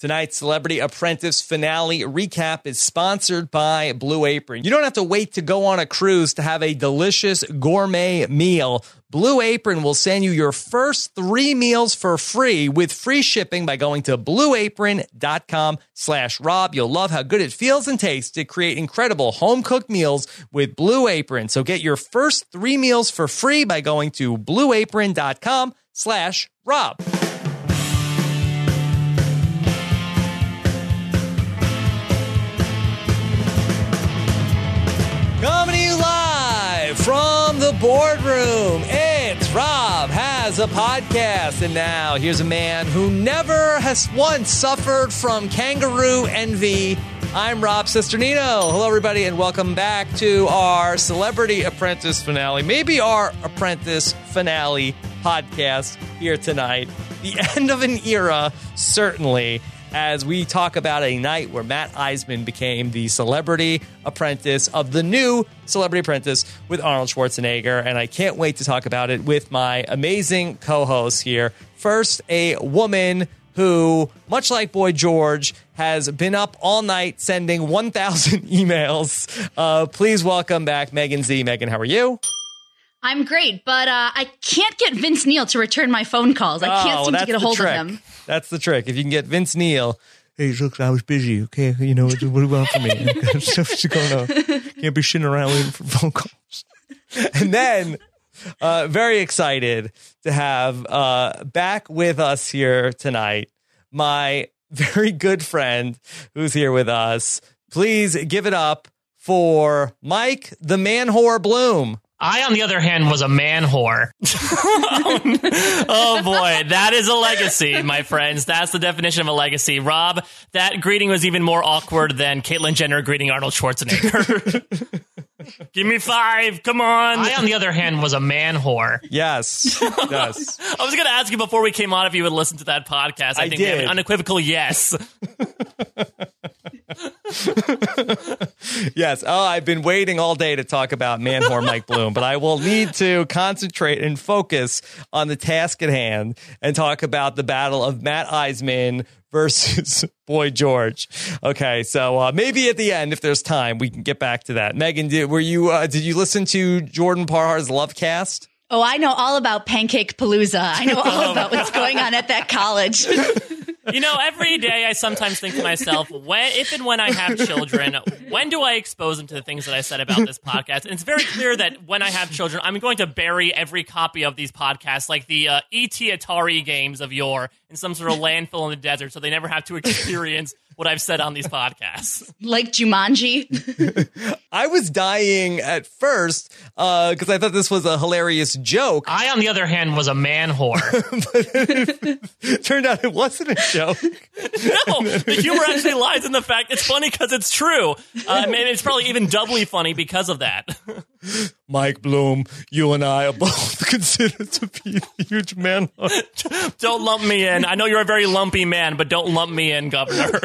Tonight's Celebrity Apprentice finale recap is sponsored by Blue Apron. You don't have to wait to go on a cruise to have a delicious gourmet meal. Blue Apron will send you your first three meals for free with free shipping by going to blueapron.com slash Rob. You'll love how good it feels and tastes to create incredible home cooked meals with Blue Apron. So get your first three meals for free by going to blueapron.com slash Rob. Boardroom. It's Rob has a podcast. And now here's a man who never has once suffered from kangaroo envy. I'm Rob Cesternino. Hello, everybody, and welcome back to our Celebrity Apprentice finale, maybe our Apprentice finale podcast here tonight. The end of an era, certainly as we talk about a night where Matt Iseman became the celebrity apprentice of the new Celebrity Apprentice with Arnold Schwarzenegger. And I can't wait to talk about it with my amazing co hosts here. First, a woman who, much like Boy George, has been up all night sending 1,000 emails. Uh, please welcome back Megan Z. Megan, how are you? I'm great, but uh, I can't get Vince Neil to return my phone calls. I can't Oh, seem to get a hold trick. of him. That's the trick. If you can get Vince Neil, hey, look, I was busy. Okay, you know what do you want from me? Stuff's going on. Can't be shitting around waiting for phone calls. And then, uh, very excited to have uh, back with us here tonight my very good friend who's here with us. Please give it up for Mike the Man Whore Bloom. I, on the other hand, was a man whore. oh boy, that is a legacy, my friends. That's the definition of a legacy. Rob, that greeting was even more awkward than Caitlyn Jenner greeting Arnold Schwarzenegger. Give me five, come on. I, on the other hand, was a man whore. Yes, yes. I was going to ask you before we came on if you would listen to that podcast. I, I think we have did. an unequivocal yes. Yes. Oh, I've been waiting all day to talk about man whore Mike Bloom, but I will need to concentrate and focus on the task at hand and talk about the battle of Matt Iseman versus Boy George. Okay, so uh, maybe at the end, if there's time, we can get back to that. Megan, did, were you? Uh, did you listen to Jordan Parhar's Love Cast? Oh, I know all about Pancake Palooza. I know all about what's going on at that college. You know, every day I sometimes think to myself, when, if and when I have children, when do I expose them to the things that I said about this podcast? And it's very clear that when I have children, I'm going to bury every copy of these podcasts, like the uh, ET Atari games of yore, in some sort of landfill in the desert, so they never have to experience what I've said on these podcasts. like Jumanji. I was dying at first because I thought this was a hilarious joke. I, on the other hand, was a man whore. but it Turned out it wasn't a joke. no, the humor actually lies in the fact it's funny because it's true. Uh, and it's probably even doubly funny because of that. Mike Bloom, you and I are both considered to be huge men. don't lump me in. I know you're a very lumpy man, but don't lump me in, Governor.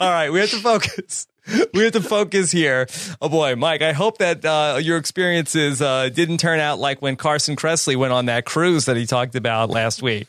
All right, we have to focus. We have to focus here. Oh boy, Mike, I hope that uh, your experiences uh, didn't turn out like when Carson Kressley went on that cruise that he talked about last week.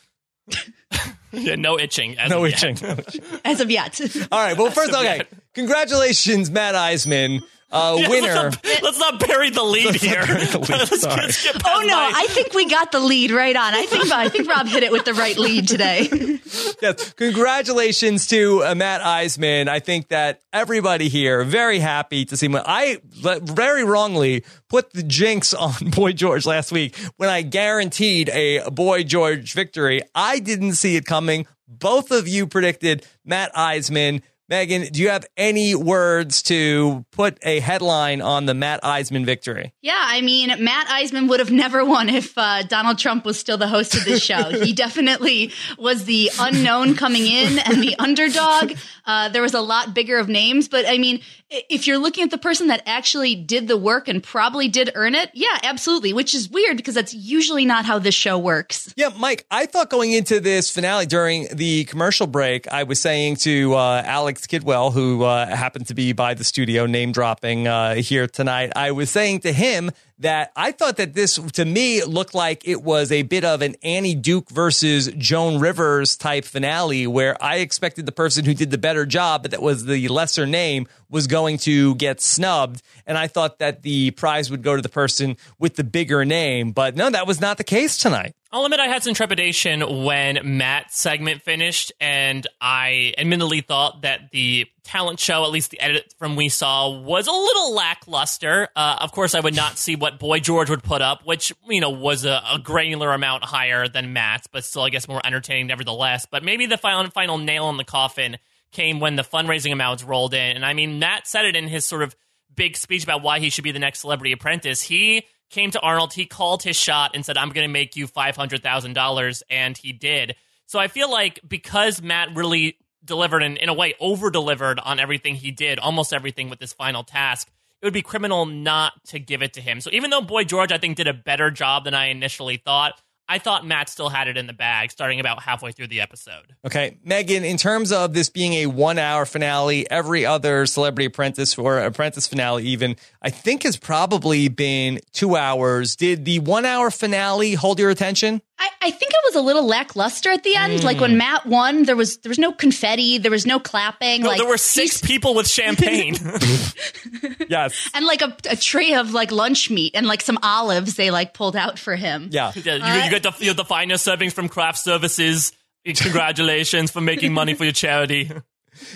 Yeah, no itching. as No of yet. itching. As of yet. All right, well, first, okay, congratulations, Matt Iseman, uh, Yeah, winner. Let's not, let's not bury the lead Let's here. the lead, Let's sorry. get- skip Oh no, my- I think we got the lead right on. I think I think Rob hit it with the right lead today. Yes, congratulations to uh, Matt Iseman. I think that everybody here very happy to see him. I very wrongly put the jinx on Boy George last week when I guaranteed a Boy George victory. I didn't see it coming. Both of you predicted Matt Iseman. Megan, do you have any words to put a headline on the Matt Iseman victory? Yeah, I mean, Matt Iseman would have never won if uh, Donald Trump was still the host of this show. he definitely was the unknown coming in and the underdog. Uh, there was a lot bigger of names, but I mean, if you're looking at the person that actually did the work and probably did earn it, yeah, absolutely. Which is weird because that's usually not how this show works. Yeah, Mike, I thought going into this finale during the commercial break, I was saying to uh, Alex Alex Kidwell, who uh, happened to be by the studio, name dropping uh, here tonight, I was saying to him that I thought that this, to me, looked like it was a bit of an Annie Duke versus Joan Rivers type finale, where I expected the person who did the better job, but that was the lesser name, was going to get snubbed. And I thought that the prize would go to the person with the bigger name. But no, that was not the case tonight. I'll admit I had some trepidation when Matt's segment finished, and I admittedly thought that the talent show, at least the edit from we saw, was a little lackluster. Uh, of course, I would not see what Boy George would put up, which you know was a, a, granular amount higher than Matt's, but still, I guess more entertaining nevertheless. But maybe the final final nail in the coffin came when the fundraising amounts rolled in, and I mean Matt said it in his sort of big speech about why he should be the next Celebrity Apprentice. He came to Arnold, he called his shot and said, I'm going to make you $500,000. And he did. So I feel like because Matt really delivered and, in a way, over delivered on everything he did, almost everything with this final task, it would be criminal not to give it to him. So even though Boy George, I think, did a better job than I initially thought, I thought Matt still had it in the bag starting about halfway through the episode. Okay. Megan, in terms of this being a one hour finale, every other Celebrity Apprentice or Apprentice finale, even, I think has probably been two hours. Did the one hour finale hold your attention? I, I think it was a little lackluster at the end. Mm. Like when Matt won, there was there was no confetti, there was no clapping. No, like there were six people with champagne. yes, and like a, a, tray of like lunch meat and like some olives they like pulled out for him. Yeah, yeah you, uh, you get the you know, the finest servings from craft services. Congratulations for making money for your charity.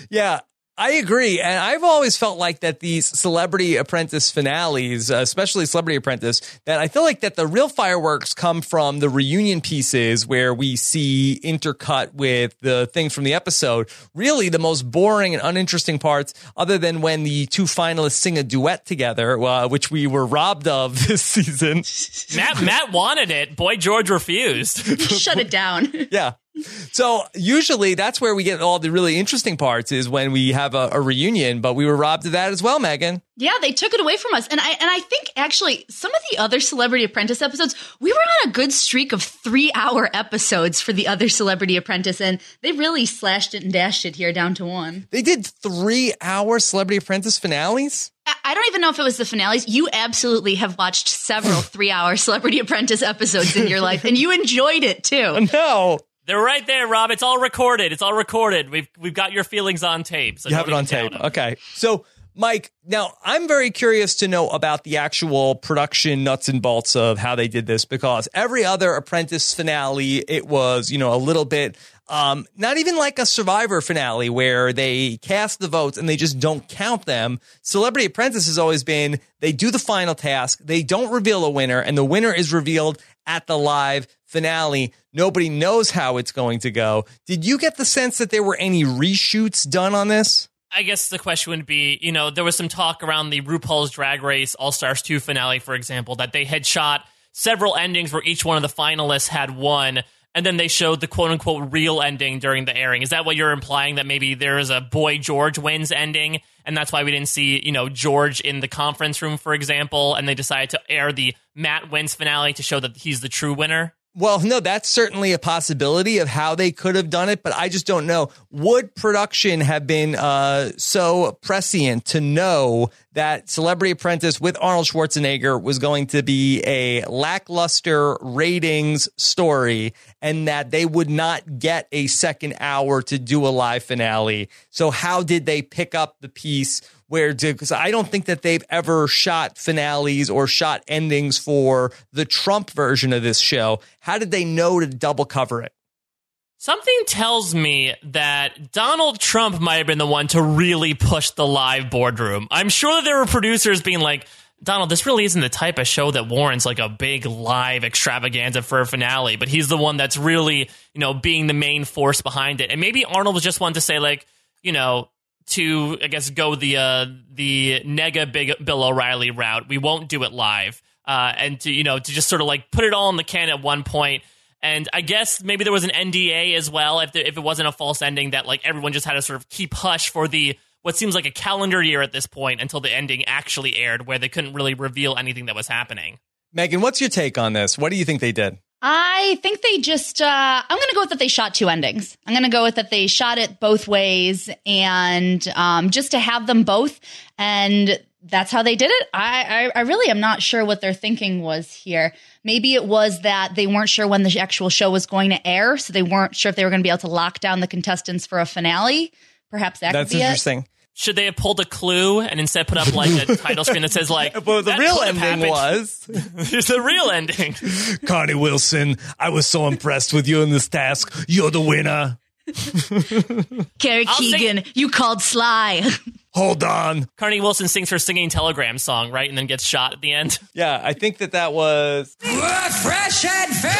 Yeah, I agree. And I've always felt like that these celebrity apprentice finales, uh, especially celebrity apprentice, that I feel like that the real fireworks come from the reunion pieces where we see intercut with the things from the episode. Really the most boring and uninteresting parts other than when the two finalists sing a duet together, uh, which we were robbed of this season. Matt, Matt wanted it. Boy George refused. Shut it down. yeah. So usually that's where we get all the really interesting parts is when we have a, a, reunion, but we were robbed of that as well, Megan. Yeah, they took it away from us. And I and I think actually some of the other Celebrity Apprentice episodes, we were on a good streak of three hour episodes for the other Celebrity Apprentice, and they really slashed it and dashed it here down to one. They did three hour Celebrity Apprentice finales? I don't even know if it was the finales. You absolutely have watched several three hour Celebrity Apprentice episodes in your life, and you enjoyed it too. No. They're right there, Rob. It's all recorded. It's all recorded. We've we've got your feelings on tape. So you have it on tape. Okay. So, Mike, now I'm very curious to know about the actual production nuts and bolts of how they did this because every other Apprentice finale, it was you know a little bit. Um, not even like a survivor finale where they cast the votes and they just don't count them. Celebrity Apprentice has always been they do the final task, they don't reveal a winner, and the winner is revealed at the live finale. Nobody knows how it's going to go. Did you get the sense that there were any reshoots done on this? I guess the question would be, you know, there was some talk around the RuPaul's Drag Race All Stars 2 finale, for example, that they had shot several endings where each one of the finalists had won, and then they showed the quote unquote real ending during the airing. Is that what you're implying? That maybe there is a boy George wins ending, and that's why we didn't see, you know, George in the conference room, for example, and they decided to air the Matt wins finale to show that he's the true winner? Well, no, that's certainly a possibility of how they could have done it, but I just don't know. Would production have been uh, so prescient to know that Celebrity Apprentice with Arnold Schwarzenegger was going to be a lackluster ratings story and that they would not get a second hour to do a live finale? So, how did they pick up the piece where because I don't think that they've ever shot finales or shot endings for the Trump version of this show. How did they know to double cover it? Something tells me that Donald Trump might have been the one to really push the live boardroom. I'm sure that there were producers being like, Donald, this really isn't the type of show that warrants like a big live extravaganza for a finale, but he's the one that's really, you know, being the main force behind it. And maybe Arnold was just one to say, like, you know, to I guess go the uh, the nega big Bill O'Reilly route. We won't do it live, uh, and to you know to just sort of like put it all in the can at one point. And I guess maybe there was an NDA as well if if it wasn't a false ending that like everyone just had to sort of keep hush for the what seems like a calendar year at this point until the ending actually aired, where they couldn't really reveal anything that was happening. Megan, what's your take on this? What do you think they did? I think they just, uh, I'm going to go with that they shot two endings. I'm going to go with that they shot it both ways and um, just to have them both. And that's how they did it. I, I, I really am not sure what their thinking was here. Maybe it was that they weren't sure when the actual show was going to air, so they weren't sure if they were going to be able to lock down the contestants for a finale. Perhaps that That's could be it. Interesting. Should they have pulled a clue and instead put up like a title screen that says like? Well, the "That real ending happened." was Here's the real ending. Connie Wilson. I was so impressed with you in this task. You're the winner. Carrie I'll say- Keegan, you called Sly. Hold on. Carnie Wilson sings her singing telegram song, right, and then gets shot at the end. Yeah, I think that that was. fresh and fair.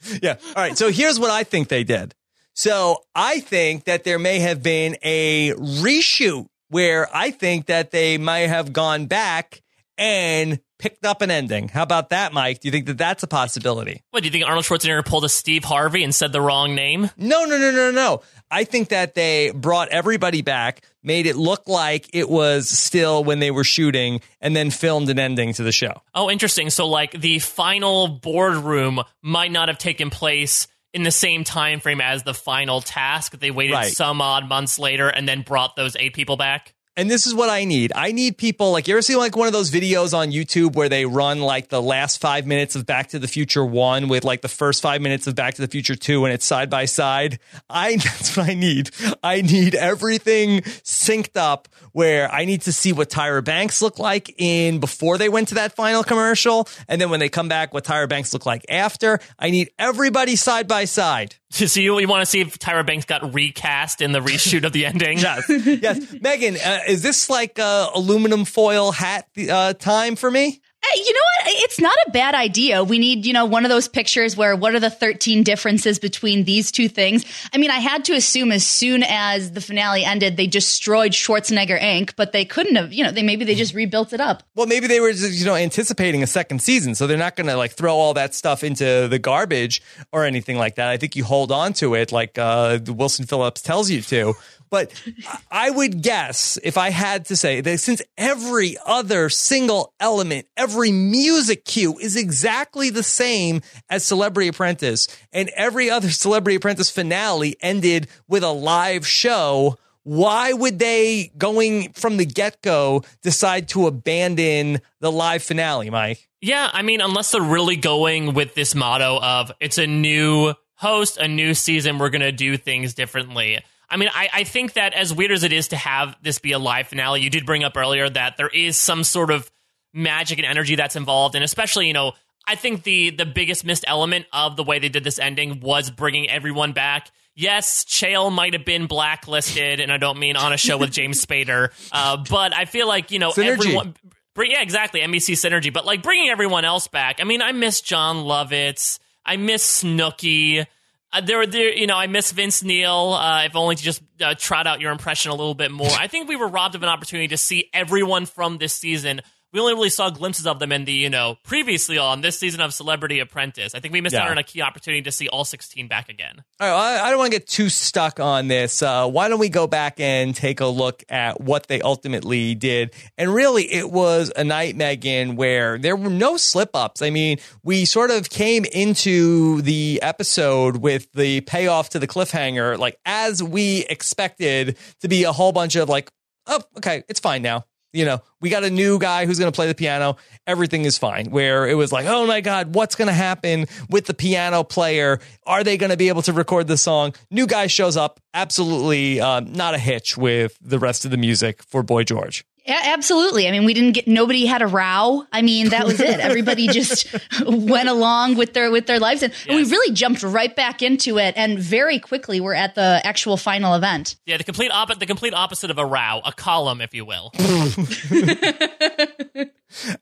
Yeah. All right. So here's what I think they did. So I think that there may have been a reshoot where I think that they might have gone back and picked up an ending. How about that, Mike? Do you think that that's a possibility? What do you think? Arnold Schwarzenegger pulled a Steve Harvey and said the wrong name? No, no, no, no, no. I think that they brought everybody back, made it look like it was still when they were shooting, and then filmed an ending to the show. Oh, interesting. So, like, the final boardroom might not have taken place in the same time frame as the final task. They waited Right. some odd months later and then brought those eight people back. And this is what I need. I need people like you ever see like one of those videos on YouTube where they run like the last five minutes of Back to the Future one with like the first five minutes of Back to the Future two and it's side by side. I that's what I need. I need everything synced up where I need to see what Tyra Banks looked like in before they went to that final commercial, and then when they come back, what Tyra Banks looked like after. I need everybody side by side. So, you, you want to see if Tyra Banks got recast in the reshoot of the ending? Yes, yes. Megan, uh, is this like uh, aluminum foil hat uh, time for me? You know what? It's not a bad idea. We need, you know, one of those pictures where what are the 13 differences between these two things? I mean, I had to assume as soon as the finale ended, they destroyed Schwarzenegger Inc., but they couldn't have, you know, they maybe they just rebuilt it up. Well, maybe they were, just, you know, anticipating a second season, so they're not going to like throw all that stuff into the garbage or anything like that. I think you hold on to it, like uh, Wilson Phillips tells you to. But I would guess if I had to say that since every other single element, every music cue is exactly the same as Celebrity Apprentice, and every other Celebrity Apprentice finale ended with a live show. Why would they, going from the get go, decide to abandon the live finale, Mike? Yeah, I mean, unless they're really going with this motto of it's a new host, a new season, we're going to do things differently. I mean, I, I think that as weird as it is to have this be a live finale, you did bring up earlier that there is some sort of magic and energy that's involved, and especially, you know, I think the the biggest missed element of the way they did this ending was bringing everyone back. Yes, Chael might have been blacklisted, and I don't mean on a show with James Spader, uh, but I feel like you know Synergy. everyone. Yeah, exactly. NBC synergy, but like bringing everyone else back. I mean, I miss Jon Lovitz. I miss Snooki. Uh, there, there, you know, I miss Vince Neil. Uh, if only to just uh, trot out your impression a little bit more. I think we were robbed of an opportunity to see everyone from this season. We only really saw glimpses of them in the, you know, previously on this season of Celebrity Apprentice. I think we missed Yeah. out on a key opportunity to see all 16 back again. All right, I, I don't want to get too stuck on this. Uh, why don't we go back and take a look at what they ultimately did? And really, it was a night, Megan, where there were no slip ups. I mean, we sort of came into the episode with the payoff to the cliffhanger, like as we expected to be a whole bunch of like, oh, okay, it's fine now. You know, we got a new guy who's going to play the piano. Everything is fine. Where it was like, oh my God, what's going to happen with the piano player? Are they going to be able to record the song? New guy shows up. Absolutely um, not a hitch with the rest of the music for Boy George. Yeah, absolutely. I mean, we didn't get nobody had a row. I mean, that was it. Everybody just went along with their with their lives, and we really jumped right back into it. And very quickly, we're at the actual final event. Yeah, the complete opposite, the complete opposite of a row, a column, if you will.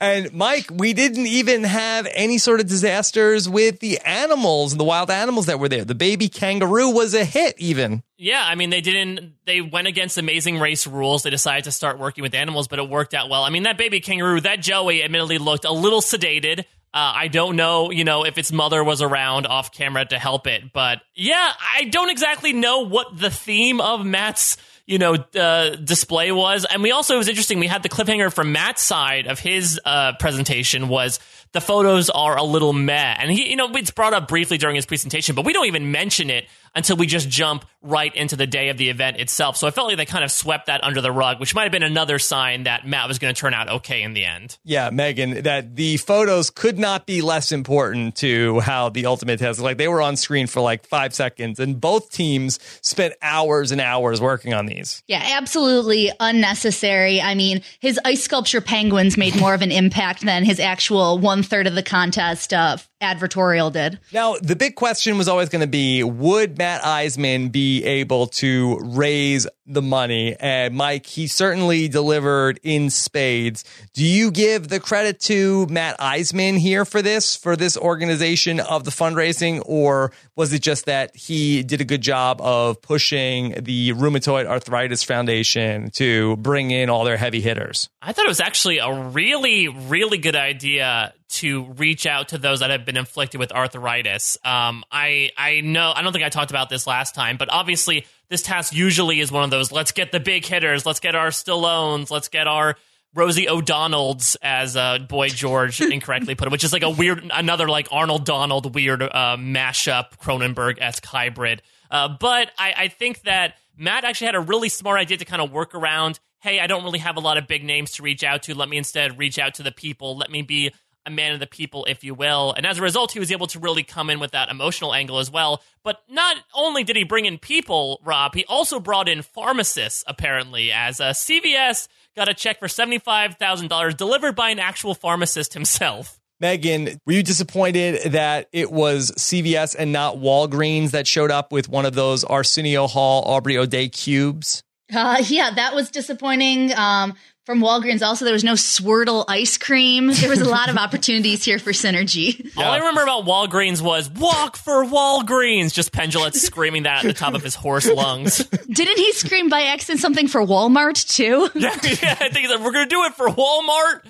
And Mike, we didn't even have any sort of disasters with the animals the wild animals that were there. The baby kangaroo was a hit, even. Yeah, I mean they didn't. They went against Amazing Race rules. They decided to start working with animals, but it worked out well. I mean that baby kangaroo, that Joey, admittedly looked a little sedated. Uh, I don't know, you know, if its mother was around off camera to help it, but yeah, I don't exactly know what the theme of Matt's, you know, uh, display was. And we also, it was interesting, we had the cliffhanger from Matt's side of his uh, presentation was the photos are a little meh. And he, you know, it's brought up briefly during his presentation, but we don't even mention it until we just jump right into the day of the event itself. So I felt like they kind of swept that under the rug, which might have been another sign that Matt was going to turn out okay in the end. Yeah, Megan, that the photos could not be less important to how the ultimate test. Like they were on screen for like five seconds, and both teams spent hours and hours working on these. Yeah, absolutely unnecessary. I mean, his ice sculpture penguins made more of an impact than his actual one third of the contest uh, advertorial did. Now, the big question was always going to be would Matt Iseman be able to raise the money? And Mike, he certainly delivered in spades. Do you give the credit to Matt Iseman here for this, for this organization of the fundraising, or was it just that he did a good job of pushing the Rheumatoid Arthritis Foundation to bring in all their heavy hitters? I thought it was actually a really, really good idea to reach out to those that have been inflicted with arthritis. Um, I I know I don't think I talked about this last time, but obviously this task usually is one of those. Let's get the big hitters. Let's get our Stallones. Let's get our Rosie O'Donnell's, as uh, Boy George incorrectly put it, which is like a weird, another like Arnold Donald weird uh, mashup Cronenberg esque hybrid. Uh, but I, I think that Matt actually had a really smart idea to kind of work around. Hey, I don't really have a lot of big names to reach out to. Let me instead reach out to the people. Let me be a man of the people, if you will. And as a result, he was able to really come in with that emotional angle as well. But not only did he bring in people, Rob, he also brought in pharmacists, apparently, as a uh, CVS got a check for $75,000 delivered by an actual pharmacist himself. Megan, were you disappointed that it was CVS and not Walgreens that showed up with one of those Arsenio Hall Aubrey O'Day cubes? Uh, yeah, that was disappointing. Um, from Walgreens. Also, there was no Swirtle ice cream. There was a lot of opportunities here for synergy. Yeah. All I remember about Walgreens was "Walk for Walgreens." Just Penn Jillette screaming that at the top of his hoarse lungs. Didn't he scream by accident something for Walmart too? yeah, yeah I think that we're going to do it for Walmart.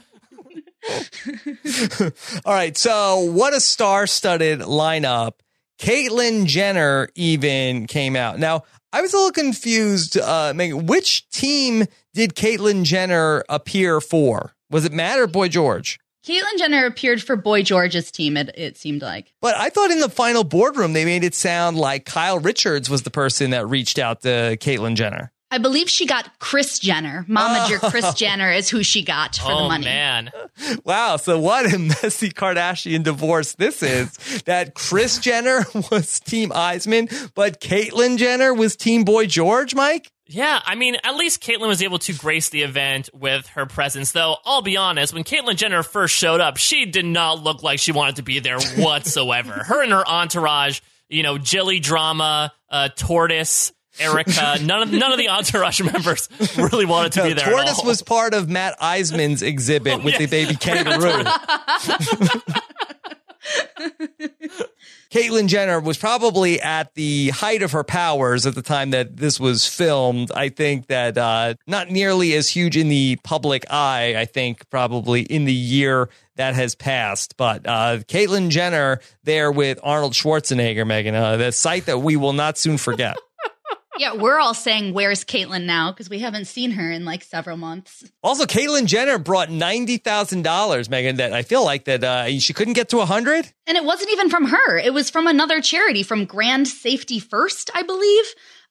All right, so what a star-studded lineup. Caitlyn Jenner even came out. Now, I was a little confused. Uh, Megan, which team did Caitlyn Jenner appear for? Was it Matt or Boy George? Caitlyn Jenner appeared for Boy George's team, it, it seemed like. But I thought in the final boardroom, they made it sound like Kyle Richards was the person that reached out to Caitlyn Jenner. I believe she got Kris Jenner. Momager oh. Kris Jenner is who she got for oh, the money. man. Wow. So what a messy Kardashian divorce this is. that Kris Jenner was Team Iseman, but Caitlyn Jenner was Team Boy George, Mike? Yeah, I mean, at least Caitlyn was able to grace the event with her presence. Though, I'll be honest, when Caitlyn Jenner first showed up, she did not look like she wanted to be there whatsoever. her and her entourage, you know, Jilly Drama, uh, Tortoise, Erica. None of none of the entourage members really wanted to no, be there. Tortoise was part of Matt Iseman's exhibit oh, with yeah. the baby kangaroo. Caitlyn Jenner was probably at the height of her powers at the time that this was filmed. I think that uh, not nearly as huge in the public eye. I think probably in the year that has passed. But uh, Caitlyn Jenner there with Arnold Schwarzenegger, Megan, uh, the sight that we will not soon forget. Yeah, we're all saying, Where's Caitlyn now? Because we haven't seen her in like several months. Also, Caitlyn Jenner brought $90,000, Megan, that I feel like that uh, she couldn't get to 100 And it wasn't even from her, it was from another charity, from Grand Safety First, I believe.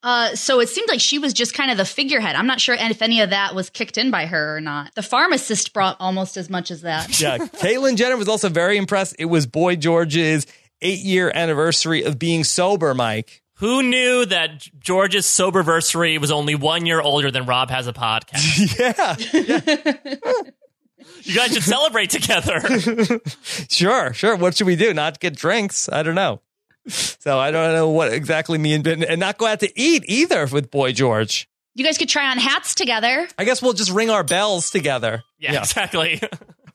Uh, so it seemed like she was just kind of the figurehead. I'm not sure if any of that was kicked in by her or not. The pharmacist brought almost as much as that. yeah, Caitlyn Jenner was also very impressed. It was Boy George's eight year anniversary of being sober, Mike. Who knew that George's soberversary was only one year older than Rob has a podcast? yeah. yeah. you guys should celebrate together. sure, sure. What should we do? Not get drinks? I don't know. So I don't know what exactly me and Ben, and not go out to eat either with Boy George. You guys could try on hats together. I guess we'll just ring our bells together. Yeah, yeah. exactly.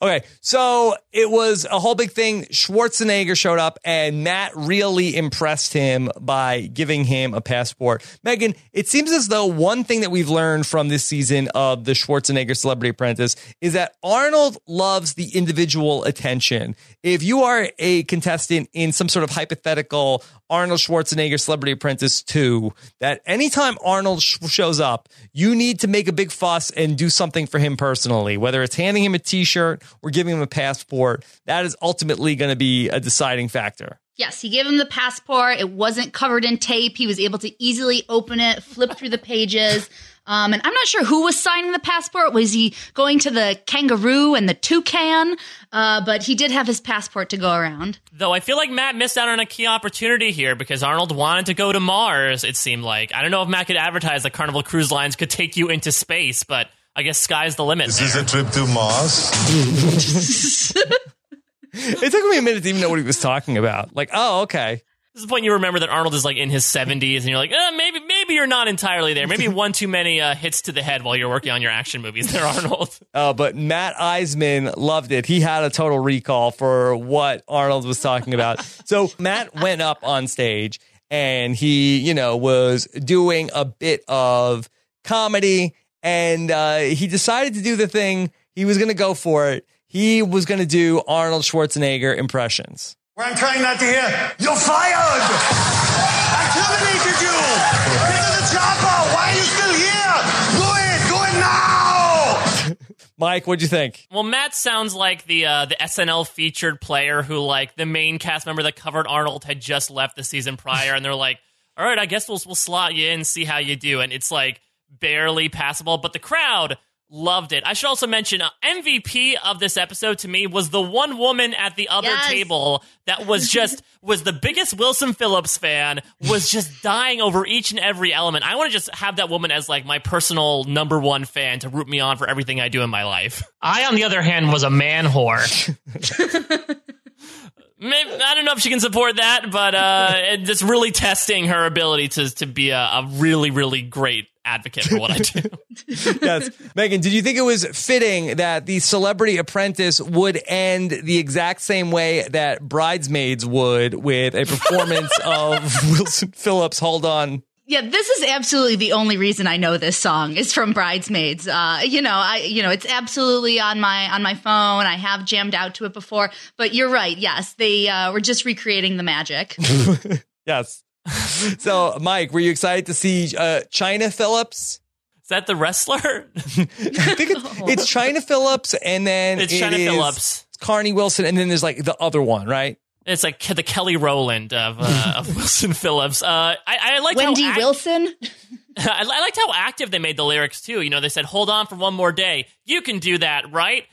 Okay, so it was a whole big thing. Schwarzenegger showed up, and Matt really impressed him by giving him a passport. Megan, it seems as though one thing that we've learned from this season of the Schwarzenegger Celebrity Apprentice is that Arnold loves the individual attention. If you are a contestant in some sort of hypothetical Arnold Schwarzenegger Celebrity Apprentice 2, that anytime Arnold sh- shows up, you need to make a big fuss and do something for him personally, whether it's handing him a t shirt or giving him a passport. That is ultimately going to be a deciding factor. Yes, he gave him the passport. It wasn't covered in tape. He was able to easily open it, flip through the pages. Um, and I'm not sure who was signing the passport. Was he going to the kangaroo and the toucan? Uh, but he did have his passport to go around. Though I feel like Matt missed out on a key opportunity here because Arnold wanted to go to Mars, it seemed like. I don't know if Matt could advertise that Carnival Cruise Lines could take you into space, but I guess sky's the limit. This is there. a trip to Mars. It took me a minute to even know what he was talking about. Like, oh, okay. This is the point you remember that Arnold is like in his 70s and you're like, eh, maybe maybe you're not entirely there. Maybe one too many uh, hits to the head while you're working on your action movies there, Arnold. Uh, but Matt Iseman loved it. He had a total recall for what Arnold was talking about. so Matt went up on stage and he, you know, was doing a bit of comedy and uh, he decided to do the thing. He was going to go for it. He was going to do Arnold Schwarzenegger impressions. Where I'm trying not to hear, you're fired! I terminated you! Get to the chopper! Why are you still here? Do it! Do it now! Mike, what'd you think? Well, Matt sounds like the uh, the SNL featured player who, like, the main cast member that covered Arnold had just left the season prior, and they're like, "All right, I guess we'll we'll slot you in, and see how you do," and it's like barely passable, but the crowd loved it. I should also mention uh, MVP of this episode to me was the one woman at the other Yes. table that was just was the biggest Wilson Phillips fan, was just dying over each and every element. I want to just have that woman as like my personal number one fan to root me on for everything I do in my life. I, on the other hand, was a man whore. Maybe, I don't know if she can support that, but uh, it- just really testing her ability to to be a, a really really great advocate for what I do. yes. Megan, did you think it was fitting that the celebrity apprentice would end the exact same way that Bridesmaids would with a performance of Wilson Phillips? Hold on. Yeah, this is absolutely the only reason I know this song is from Bridesmaids. Uh, you know, I you know it's absolutely on my on my phone. I have jammed out to it before, but you're right. Yes, they uh, were just recreating the magic. Yes. So, Mike, were you excited to see uh, Chynna Phillips? Is that the wrestler? I think it's, it's Chynna Phillips, and then It's it China is Phillips. Carnie Wilson, and then there's like the other one, right? It's like the Kelly Rowland of, uh, of Wilson Phillips. Uh, I, I liked Wendy how act- Wilson. I, I liked how active they made the lyrics too. You know, they said, "Hold on for one more day. You can do that, right?"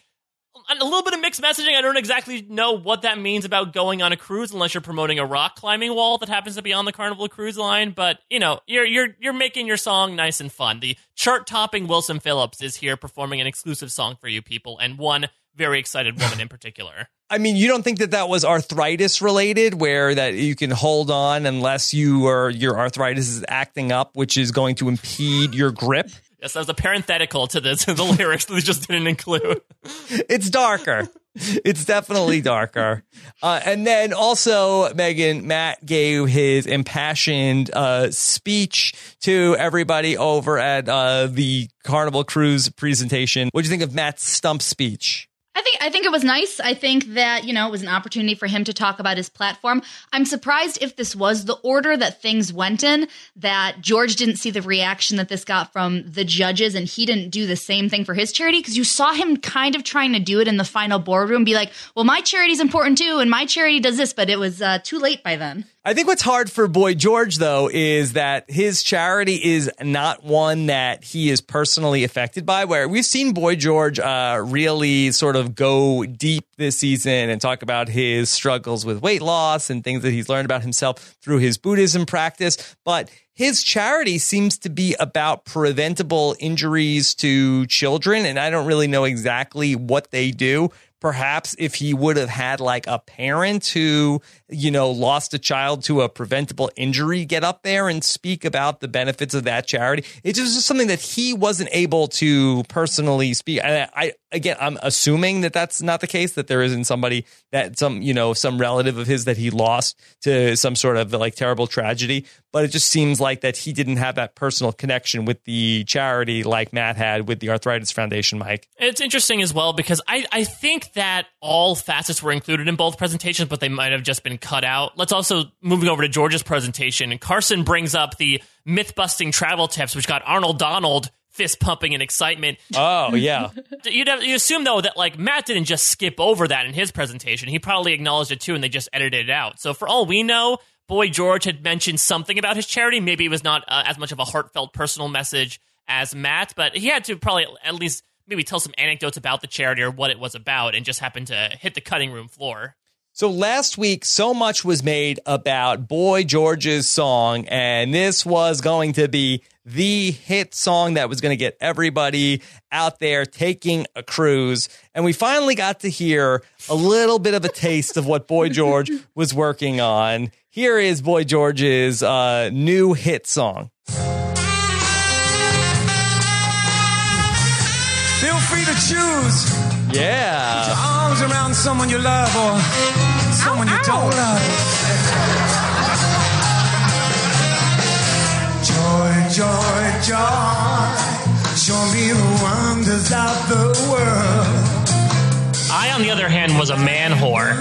And a little bit of mixed messaging. I don't exactly know what that means about going on a cruise, unless you're promoting a rock climbing wall that happens to be on the Carnival Cruise Line. But you know, you're you're you're making your song nice and fun. The chart-topping Wilson Phillips is here performing an exclusive song for you people, and one very excited woman in particular. I mean, you don't think that that was arthritis related, where that you can hold on unless you are your arthritis is acting up, which is going to impede your grip. Yes, that was a parenthetical to the to the lyrics that they just didn't include. It's darker. It's definitely darker. Uh, and then also, Megan, Matt gave his impassioned uh, speech to everybody over at uh, the Carnival Cruise presentation. What do you think of Matt's stump speech? I think I think it was nice. I think that you know it was an opportunity for him to talk about his platform. I'm surprised if this was the order that things went in that George didn't see the reaction that this got from the judges, and he didn't do the same thing for his charity because you saw him kind of trying to do it in the final boardroom, be like, "Well, my charity's important too, and my charity does this," but it was uh, too late by then. I think what's hard for Boy George, though, is that his charity is not one that he is personally affected by. Where we've seen Boy George uh, really sort of go deep this season and talk about his struggles with weight loss and things that he's learned about himself through his Buddhism practice. But his charity seems to be about preventable injuries to children. And I don't really know exactly what they do perhaps if he would have had like a parent who, you know, lost a child to a preventable injury get up there and speak about the benefits of that charity. It's just something that he wasn't able to personally speak. And I, again, I'm assuming that that's not the case, that there isn't somebody that some, you know, some relative of his that he lost to some sort of like terrible tragedy. But it just seems like that he didn't have that personal connection with the charity like Matt had with the Arthritis Foundation, Mike. It's interesting as well because I, I think that all facets were included in both presentations, but they might have just been cut out. Let's also moving over to George's presentation. And Carson brings up the myth busting travel tips, which got Arnold Donald fist pumping in excitement. Oh yeah. You'd have, you assume though that like Matt didn't just skip over that in his presentation. He probably acknowledged it too, and they just edited it out. So for all we know, Boy George had mentioned something about his charity. Maybe it was not uh, as much of a heartfelt personal message as Matt, but he had to probably at least maybe tell some anecdotes about the charity or what it was about, and just happened to hit the cutting room floor. So last week, so much was made about Boy George's song, and this was going to be the hit song that was going to get everybody out there taking a cruise. And we finally got to hear a little bit of a taste of what Boy George was working on. Here is Boy George's uh, new hit song. Feel free to choose Yeah. arms around someone you love or someone you don't love. Joy, joy, joy. Show me the wonders of the world. I, on the other hand, was a man whore.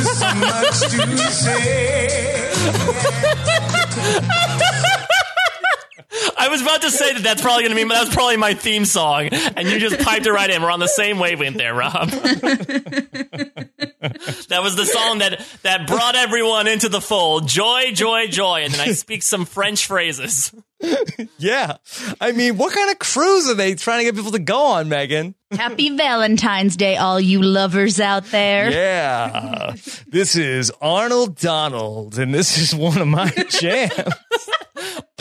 So much to say. I was about to say that that's probably going to be that's probably my theme song, and you just piped it right in. We're on the same wavelength there, Rob. that was the song that that brought everyone into the fold. Joy, joy, joy, and then I speak some French phrases. Yeah. I mean, what kind of cruise are they trying to get people to go on, Megan? Happy Valentine's Day, all you lovers out there. Yeah. this is Arnold Donald, and this is one of my jams.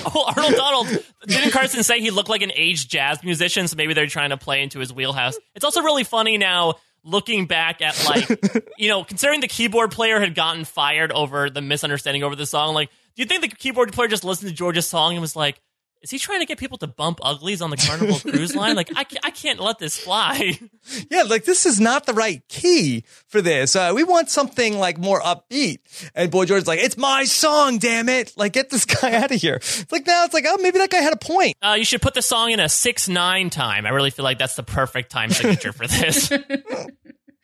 Oh, Arnold Donald. Didn't Carson say he looked like an aged jazz musician? So maybe they're trying to play into his wheelhouse. It's also really funny now looking back at like, you know, considering the keyboard player had gotten fired over the misunderstanding over the song. Like, do you think the keyboard player just listened to George's song and was like, is he trying to get people to bump uglies on the Carnival Cruise Line? Like, I, I can't let this fly. Yeah, like this is not the right key for this. Uh, we want something like more upbeat. And Boy George's like, it's my song, damn it. Like, get this guy out of here. It's like, now it's like, oh, maybe that guy had a point. Uh, you should put the song in a 6 9 time. I really feel like that's the perfect time signature for this.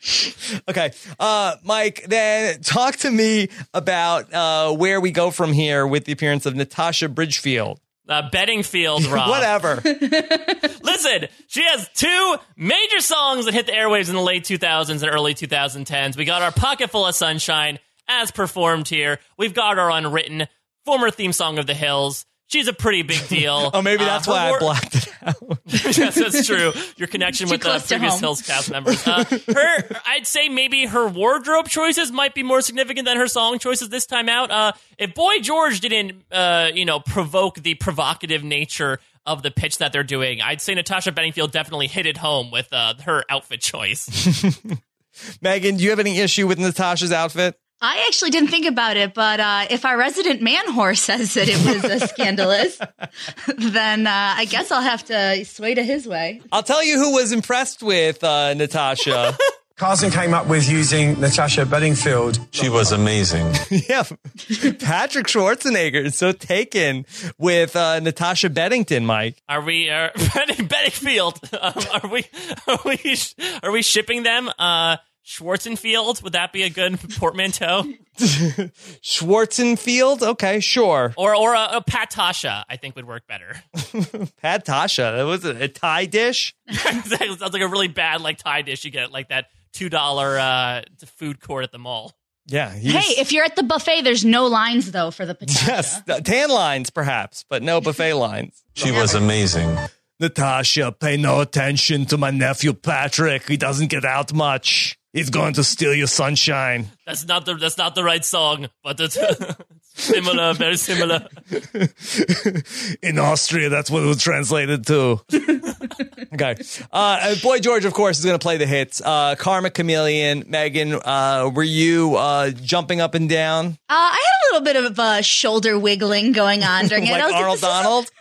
Okay. Uh, Mike, then talk to me about uh, where we go from here with the appearance of Natasha Bridgefield. Uh, betting field, Rob. Whatever. Listen, she has two major songs that hit the airwaves in the late 2000s and early 2010s. We got our Pocket Full of Sunshine as performed here. We've got our unwritten former theme song of the Hills. She's a pretty big deal. oh, maybe Uh, that's her why I blocked it out. yes, that's true. Your connection with the close previous. Hills cast members. Uh, her, I'd say maybe her wardrobe choices might be more significant than her song choices this time out. Uh, if Boy George didn't, uh, you know, provoke the provocative nature of the pitch that they're doing, I'd say Natasha Bedingfield definitely hit it home with uh, her outfit choice. Megan, do you have any issue with Natasha's outfit? I actually didn't think about it, but uh, if our resident man whore says that it was uh, scandalous, then uh, I guess I'll have to sway to his way. I'll tell you who was impressed with uh, Natasha. Carson came up with using Natasha Bedingfield. She was amazing. yeah. Patrick Schwarzenegger is so taken with uh, Natasha Bedington, Mike. Are we uh, Bedingfield? Um, are we are we are we shipping them? Uh, Schwarzenfield? Would that be a good portmanteau? Schwarzenfield? Okay, sure. Or or a, a Patasha, I think would work better. patasha? That was a, a Thai dish. exactly. Sounds like a really bad like Thai dish you get at like that two dollar uh, food court at the mall. Yeah. he's- Hey, if you're at the buffet, there's no lines though for the potato. Yes, tan lines perhaps, but no buffet lines. She was amazing. Natasha, pay no attention to my nephew Patrick. He doesn't get out much. He's going to steal your sunshine. That's not the that's not the right song, but it's similar, very similar. In Austria, that's what it was translated to. Okay. Uh, Boy George, of course, is going to play the hits. Uh, Karma Chameleon, Megan, uh, were you uh, jumping up and down Uh, I had a little bit of uh, shoulder wiggling going on during it. like Arnold this Donald?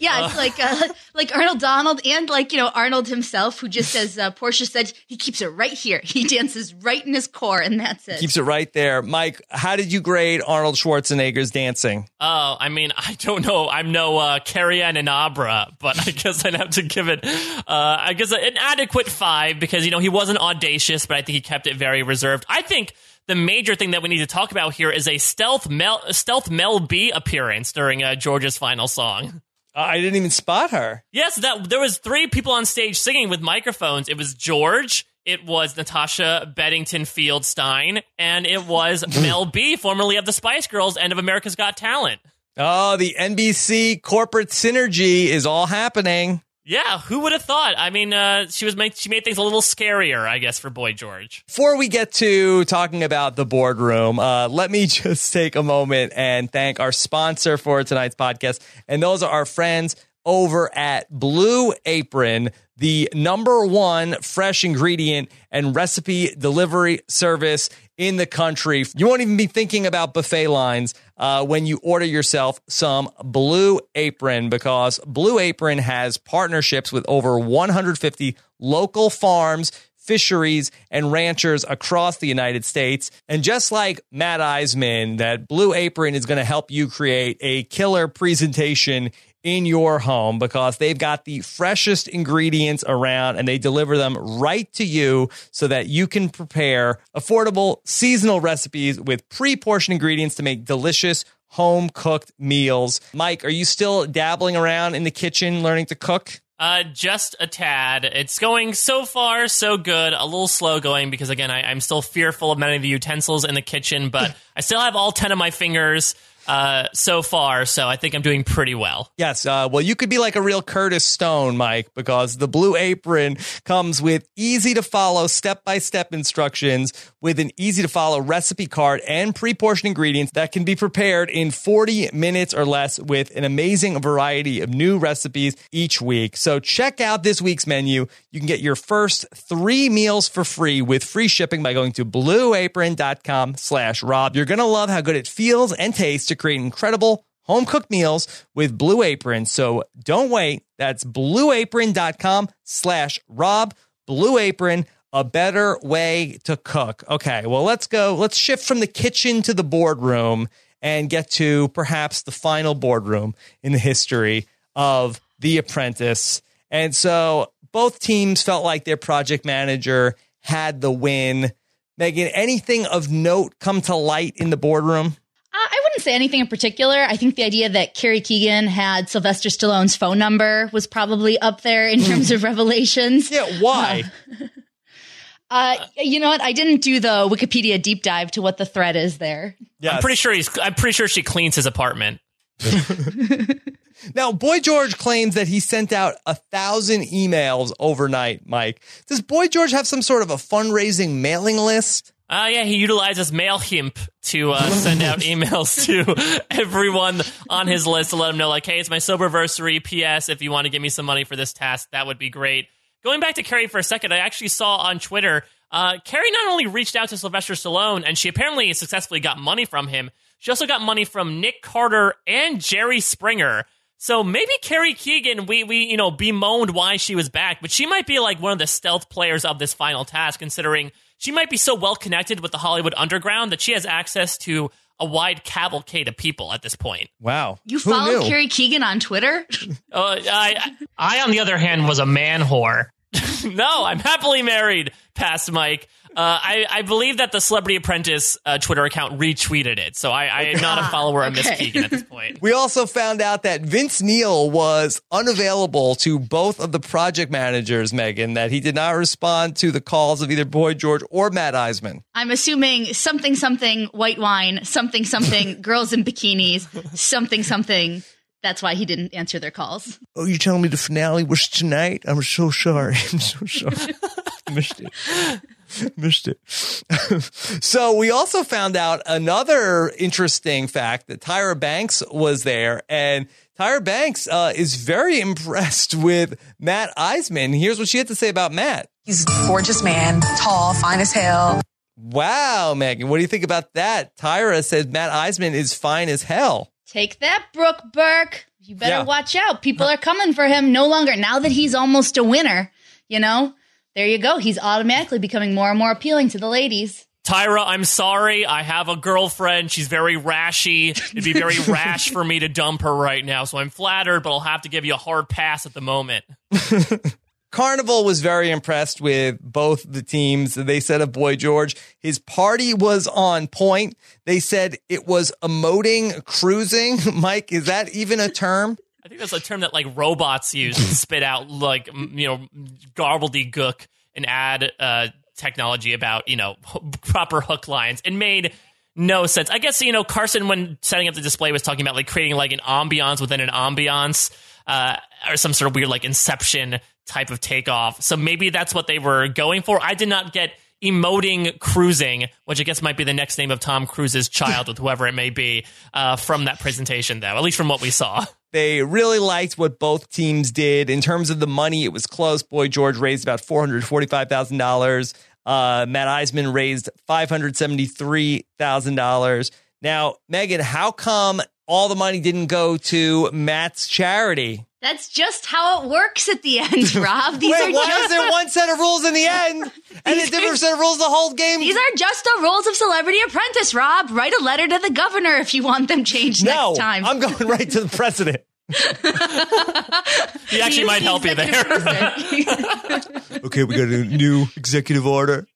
yeah, it's like uh, like Arnold Donald and like you know Arnold himself, who just as uh, Porsha said, he keeps it right here. He dances right in his core, and that's it. Keeps it right there. Mike, how did you grade Arnold Schwarzenegger's dancing? Oh, I mean, I don't know. I'm no uh, Carrie Ann Inaba, but I guess I'd have to give it, uh, I guess, an adequate five because, you know, he wasn't audacious, but I think he kept it very reserved. I think the major thing that we need to talk about here is a stealth Mel, stealth Mel B appearance during uh, George's final song. I didn't even spot her. Yes, that there was three people on stage singing with microphones. It was George, it was Natasha Bedington Fieldstein, and it was Mel B, formerly of the Spice Girls and of America's Got Talent. Oh, the NBC corporate synergy is all happening. Yeah, who would have thought? I mean, uh, she was made, she made things a little scarier, I guess, for Boy George. Before we get to talking about the boardroom, uh, let me just take a moment and thank our sponsor for tonight's podcast. And those are our friends over at Blue Apron, the number one fresh ingredient and recipe delivery service in the country. You won't even be thinking about buffet lines uh, when you order yourself some Blue Apron because Blue Apron has partnerships with over 150 local farms fisheries and ranchers across the United States. And just like Matt Iseman, that Blue Apron is going to help you create a killer presentation in your home because they've got the freshest ingredients around and they deliver them right to you so that you can prepare affordable seasonal recipes with pre-portioned ingredients to make delicious home cooked meals. Mike, are you still dabbling around in the kitchen learning to cook? Uh, just a tad. It's going so far so good. A little slow going because again, I, I'm still fearful of many of the utensils in the kitchen, but I still have all ten of my fingers uh, so far, so I think I'm doing pretty well. Yes. Uh, well, you could be like a real Curtis Stone, Mike, because the Blue Apron comes with easy to follow step by step instructions with an easy to follow recipe card and pre portioned ingredients that can be prepared in 40 minutes or less with an amazing variety of new recipes each week. So check out this week's menu. You can get your first three meals for free with free shipping by going to blueapron.com slash Rob. You're going to love how good it feels and tastes to create incredible home cooked meals with Blue Apron. So don't wait. That's blueapron.com slash Rob. Blue Apron, a better way to cook. Okay, well, let's go. Let's shift from the kitchen to the boardroom and get to perhaps the final boardroom in the history of The Apprentice. And so both teams felt like their project manager had the win. Megan, anything of note come to light in the boardroom? I wouldn't say anything in particular. I think the idea that Carrie Keegan had Sylvester Stallone's phone number was probably up there in terms of revelations. Yeah, why? Uh, you know what? I didn't do the Wikipedia deep dive to what the threat is there. Yes. I'm pretty sure he's. I'm pretty sure she cleans his apartment. Now, Boy George claims that he sent out a thousand emails overnight, Mike. Does Boy George have some sort of a fundraising mailing list? Uh, yeah, he utilizes Mailchimp to uh, send out emails to everyone on his list to let them know, like, hey, it's my soberversary. P.S. If you want to give me some money for this task, that would be great. Going back to Carrie for a second, I actually saw on Twitter, uh, Carrie not only reached out to Sylvester Stallone, and she apparently successfully got money from him, she also got money from Nick Carter and Jerry Springer. So maybe Carrie Keegan, we we you know bemoaned why she was back, but she might be like one of the stealth players of this final task, considering she might be so well connected with the Hollywood underground that she has access to a wide cavalcade of people at this point. Wow. You Who follow knew? Carrie Keegan on Twitter? Uh, I, I, on the other hand, was a man whore. no, I'm happily married, past Mike. Uh, I, I believe that the Celebrity Apprentice uh, Twitter account retweeted it, so I, I am not a follower of Miss Okay. Keegan at this point. We also found out that Vince Neil was unavailable to both of the project managers, Megan, that he did not respond to the calls of either Boy George or Matt Iseman. I'm assuming something, something, white wine, something, something, girls in bikinis, something, something. That's why he didn't answer their calls. Oh, you're telling me the finale was tonight? I'm so sorry. I'm so sorry. Missed it. Missed it. so we also found out another interesting fact that Tyra Banks was there and Tyra Banks uh, is very impressed with Matt Iseman. Here's what she had to say about Matt. He's a gorgeous man, tall, fine as hell. Wow, Megan, what do you think about that? Tyra says Matt Iseman is fine as hell. Take that, Brooke Burke. You better Yeah. watch out. People are coming for him no longer. Now that he's almost a winner, you know, there you go. He's automatically becoming more and more appealing to the ladies. Tyra, I'm sorry. I have a girlfriend. She's very rashy. It'd be very rash for me to dump her right now. So I'm flattered, but I'll have to give you a hard pass at the moment. Carnival was very impressed with both the teams. They said of Boy George, his party was on point. They said it was emoting cruising. Mike, is that even a term? I think that's a term that like robots use to spit out like you know garbledy gobbledygook and add uh, technology about you know proper hook lines. It made no sense. I guess you know Carson when setting up the display was talking about like creating like an ambiance within an ambiance uh, or some sort of weird like Inception type of takeoff. So maybe that's what they were going for. I did not get emoting cruising, which I guess might be the next name of Tom Cruise's child with whoever it may be uh, from that presentation though. At least from what we saw. They really liked what both teams did. In terms of the money, it was close. Boy George raised about $445,000. Uh, Matt Iseman raised $573,000. Now, Megan, how come all the money didn't go to Matt's charity? That's just how it works at the end, Rob. These Wait, are why just is there one set of rules in the end and a different are- set of rules the whole game? These are just the rules of Celebrity Apprentice, Rob. Write a letter to the governor if you want them changed no, next time. I'm going right to the president. He actually He's might help you there. Okay, we got a new executive order.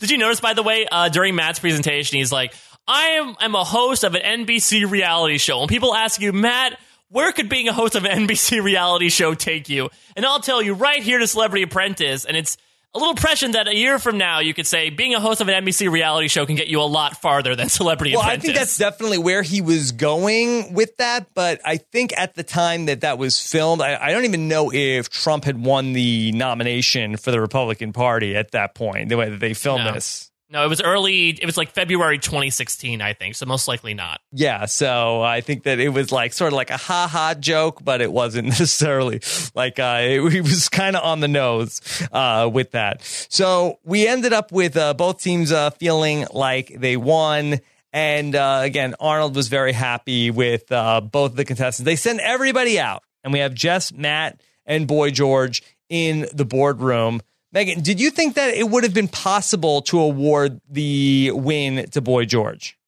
Did you notice, by the way, uh, during Matt's presentation, he's like, I am I'm a host of an NBC reality show. And people ask you, Matt, where could being a host of an NBC reality show take you? And I'll tell you right here to Celebrity Apprentice. And it's a little prescient that a year from now you could say being a host of an NBC reality show can get you a lot farther than Celebrity Apprentice. Well, I think that's definitely where he was going with that. But I think at the time that that was filmed, I, I don't even know if Trump had won the nomination for the Republican Party at that point, the way that they filmed No. this. No, it was early. It was like February 2016, I think. So most likely not. Yeah, so I think that it was like sort of like a ha ha joke, but it wasn't necessarily like uh, it, he was kind of on the nose uh, with that. So we ended up with uh, both teams uh, feeling like they won. And uh, again, Arnold was very happy with uh, both of the contestants. They sent everybody out, and we have Jess, Matt, and Boy George in the boardroom. Megan, did you think that it would have been possible to award the win to Boy George?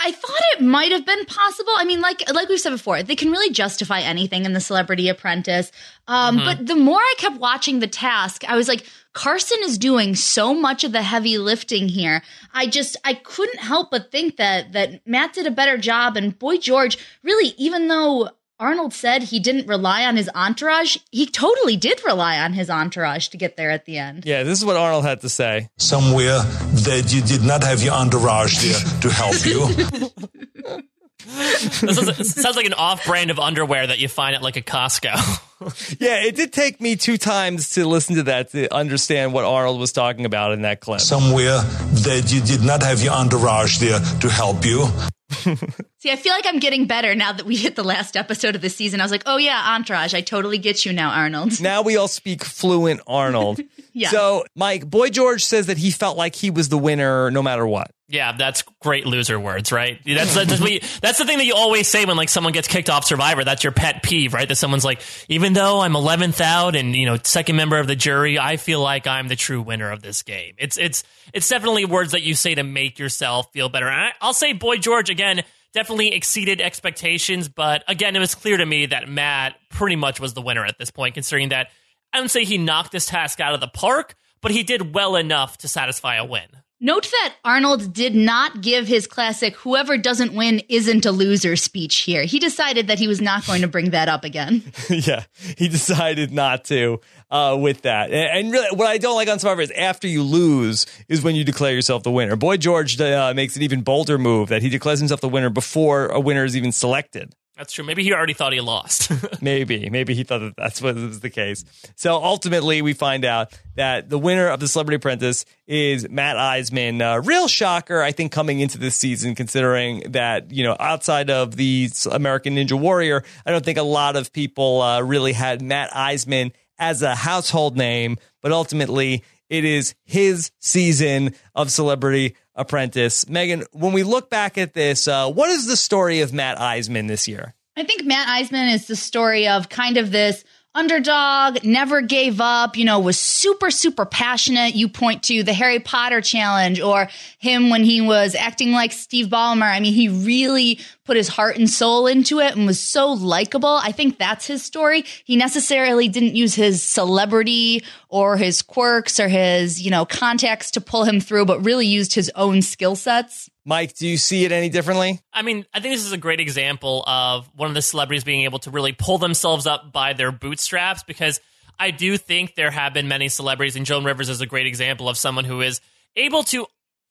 I thought it might have been possible. I mean, like like we've said before, they can really justify anything in the Celebrity Apprentice. Um, But the more I kept watching the task, I was like, Carson is doing so much of the heavy lifting here. I just I couldn't help but think that that Matt did a better job, and Boy George really, even though. Arnold said he didn't rely on his entourage. He totally did rely on his entourage to get there at the end. Yeah, this is what Arnold had to say. Somewhere that you did not have your entourage there to help you. This is, sounds like an off brand of underwear that you find at like a Costco. Yeah, it did take me two times to listen to that to understand what Arnold was talking about in that clip. Somewhere that you did not have your entourage there to help you. See, I feel like I'm getting better now that we hit the last episode of the season. I was like, oh yeah, Entourage. I totally get you now, Arnold. Now we all speak fluent Arnold. Yeah. So, Mike, Boy George says that he felt like he was the winner no matter what. Yeah, that's great loser words, right? That's that's, you- that's the thing that you always say when like someone gets kicked off Survivor. That's your pet peeve, right? That someone's like, even though I'm 11th out and you know second member of the jury, I feel like I'm the true winner of this game. It's it's it's definitely words that you say to make yourself feel better. And I, I'll say, Boy George again definitely exceeded expectations, but again, it was clear to me that Matt pretty much was the winner at this point, considering that I don't say he knocked this task out of the park, but he did well enough to satisfy a win. Note that Arnold did not give his classic "whoever doesn't win isn't a loser" speech here. He decided that he was not going to bring that up again. yeah, he decided not to uh, with that. And, and really, what I don't like on Survivor is after you lose is when you declare yourself the winner. Boy George uh, makes an even bolder move that he declares himself the winner before a winner is even selected. That's true. Maybe he already thought he lost. maybe, maybe he thought that that's what was the case. So ultimately, we find out that the winner of the Celebrity Apprentice is Matt Iseman. Uh, real shocker, I think, coming into this season, considering that you know outside of the American Ninja Warrior, I don't think a lot of people uh, really had Matt Iseman as a household name, but ultimately. It is his season of Celebrity Apprentice. Megan, when we look back at this, uh, what is the story of Matt Iseman this year? I think Matt Iseman is the story of kind of this underdog, never gave up, you know, was super, super passionate. You point to the Harry Potter challenge or him when he was acting like Steve Ballmer. I mean, he really put his heart and soul into it and was so likable. I think that's his story. He necessarily didn't use his celebrity or his quirks or his, you know, contacts to pull him through, but really used his own skill sets. Mike, do you see it any differently? I mean, I think this is a great example of one of the celebrities being able to really pull themselves up by their bootstraps because I do think there have been many celebrities, and Joan Rivers is a great example of someone who is able to,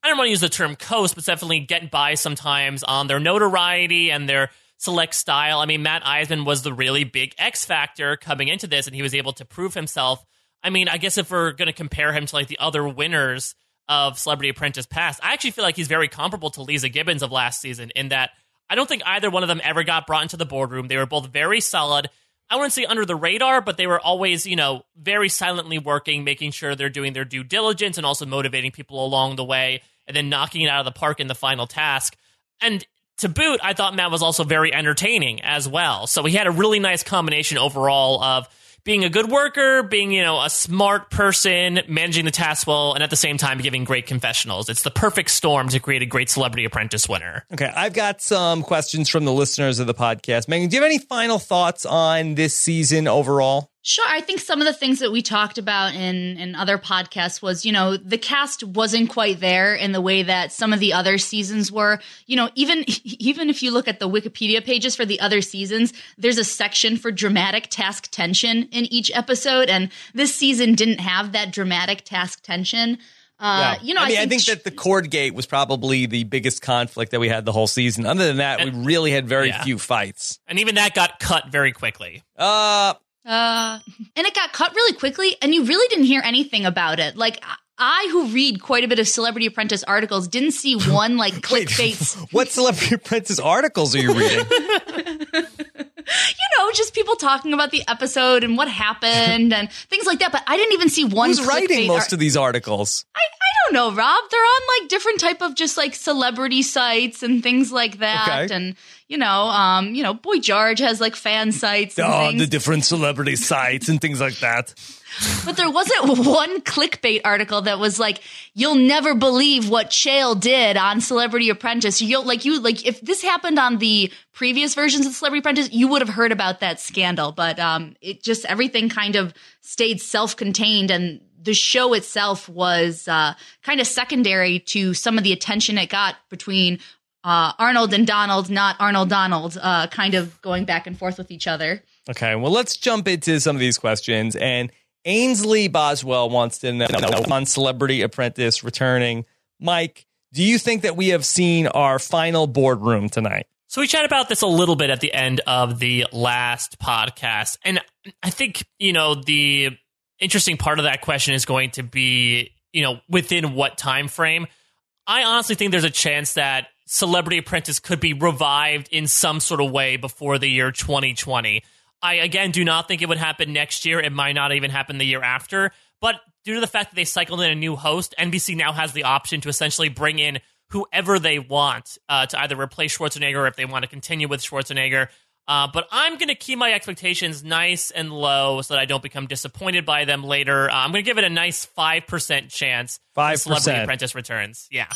I don't want to use the term coast, but definitely get by sometimes on their notoriety and their select style. I mean, Matt Iseman was the really big X factor coming into this, and he was able to prove himself. I mean, I guess if we're going to compare him to like the other winners, of Celebrity Apprentice past. I actually feel like he's very comparable to Leeza Gibbons of last season in that I don't think either one of them ever got brought into the boardroom. They were both very solid. I wouldn't say under the radar, but they were always, you know, very silently working, making sure they're doing their due diligence and also motivating people along the way and then knocking it out of the park in the final task. And to boot, I thought Matt was also very entertaining as well. So he had a really nice combination overall of being a good worker, being, you know, a smart person, managing the task well, and at the same time giving great confessionals. It's the perfect storm to create a great celebrity apprentice winner. Okay, I've got some questions from the listeners of the podcast. Megan, do you have any final thoughts on this season overall? Sure. I think some of the things that we talked about in, in other podcasts was, you know, the cast wasn't quite there in the way that some of the other seasons were. You know, even even if you look at the Wikipedia pages for the other seasons, there's a section for dramatic task tension in each episode, and this season didn't have that dramatic task tension. Uh, Yeah. You know, I mean, I think, think, that the cord gate was probably the biggest conflict that we had the whole season. Other than that, we really had very Yeah. few fights. And even that got cut very quickly. Uh, Uh, and it got cut really quickly, and you really didn't hear anything about it. Like I, who read quite a bit of Celebrity Apprentice articles, didn't see one like clickbait. what Celebrity Apprentice articles are you reading? you know, just people talking about the episode and what happened and things like that. But I didn't even see one. Who's writing most ar- of these articles? I, I don't know, Rob. They're on like different type of just like celebrity sites and things like that. Okay. And you know, um, you know, Boy George has like fan sites and Oh, things. the different celebrity sites and things like that. But there wasn't one clickbait article that was like, "You'll never believe what Chael did on Celebrity Apprentice." You'll like you like if this happened on the previous versions of Celebrity Apprentice, you would have heard about that scandal. But um, it just everything kind of stayed self-contained, and the show itself was uh, kind of secondary to some of the attention it got between. Uh, Arnold and Donald, not Arnold Donald, uh, kind of going back and forth with each other. Okay, well, let's jump into some of these questions. And Ainsley Boswell wants to know on Celebrity Apprentice returning. Mike, do you think that we have seen our final boardroom tonight? So we chat about this a little bit at the end of the last podcast. And I think, you know, the interesting part of that question is going to be, you know, within what time frame. I honestly think there's a chance that Celebrity Apprentice could be revived in some sort of way before the year 2020. I again do not think it would happen next year. It might not even happen the year after. But due to the fact that they cycled in a new host, NBC now has the option to essentially bring in whoever they want uh, to either replace Schwarzenegger or if they want to continue with Schwarzenegger. Uh, but I'm going to keep my expectations nice and low so that I don't become disappointed by them later. Uh, I'm going to give it a nice 5% chance. 5%. Celebrity Apprentice returns. Yeah.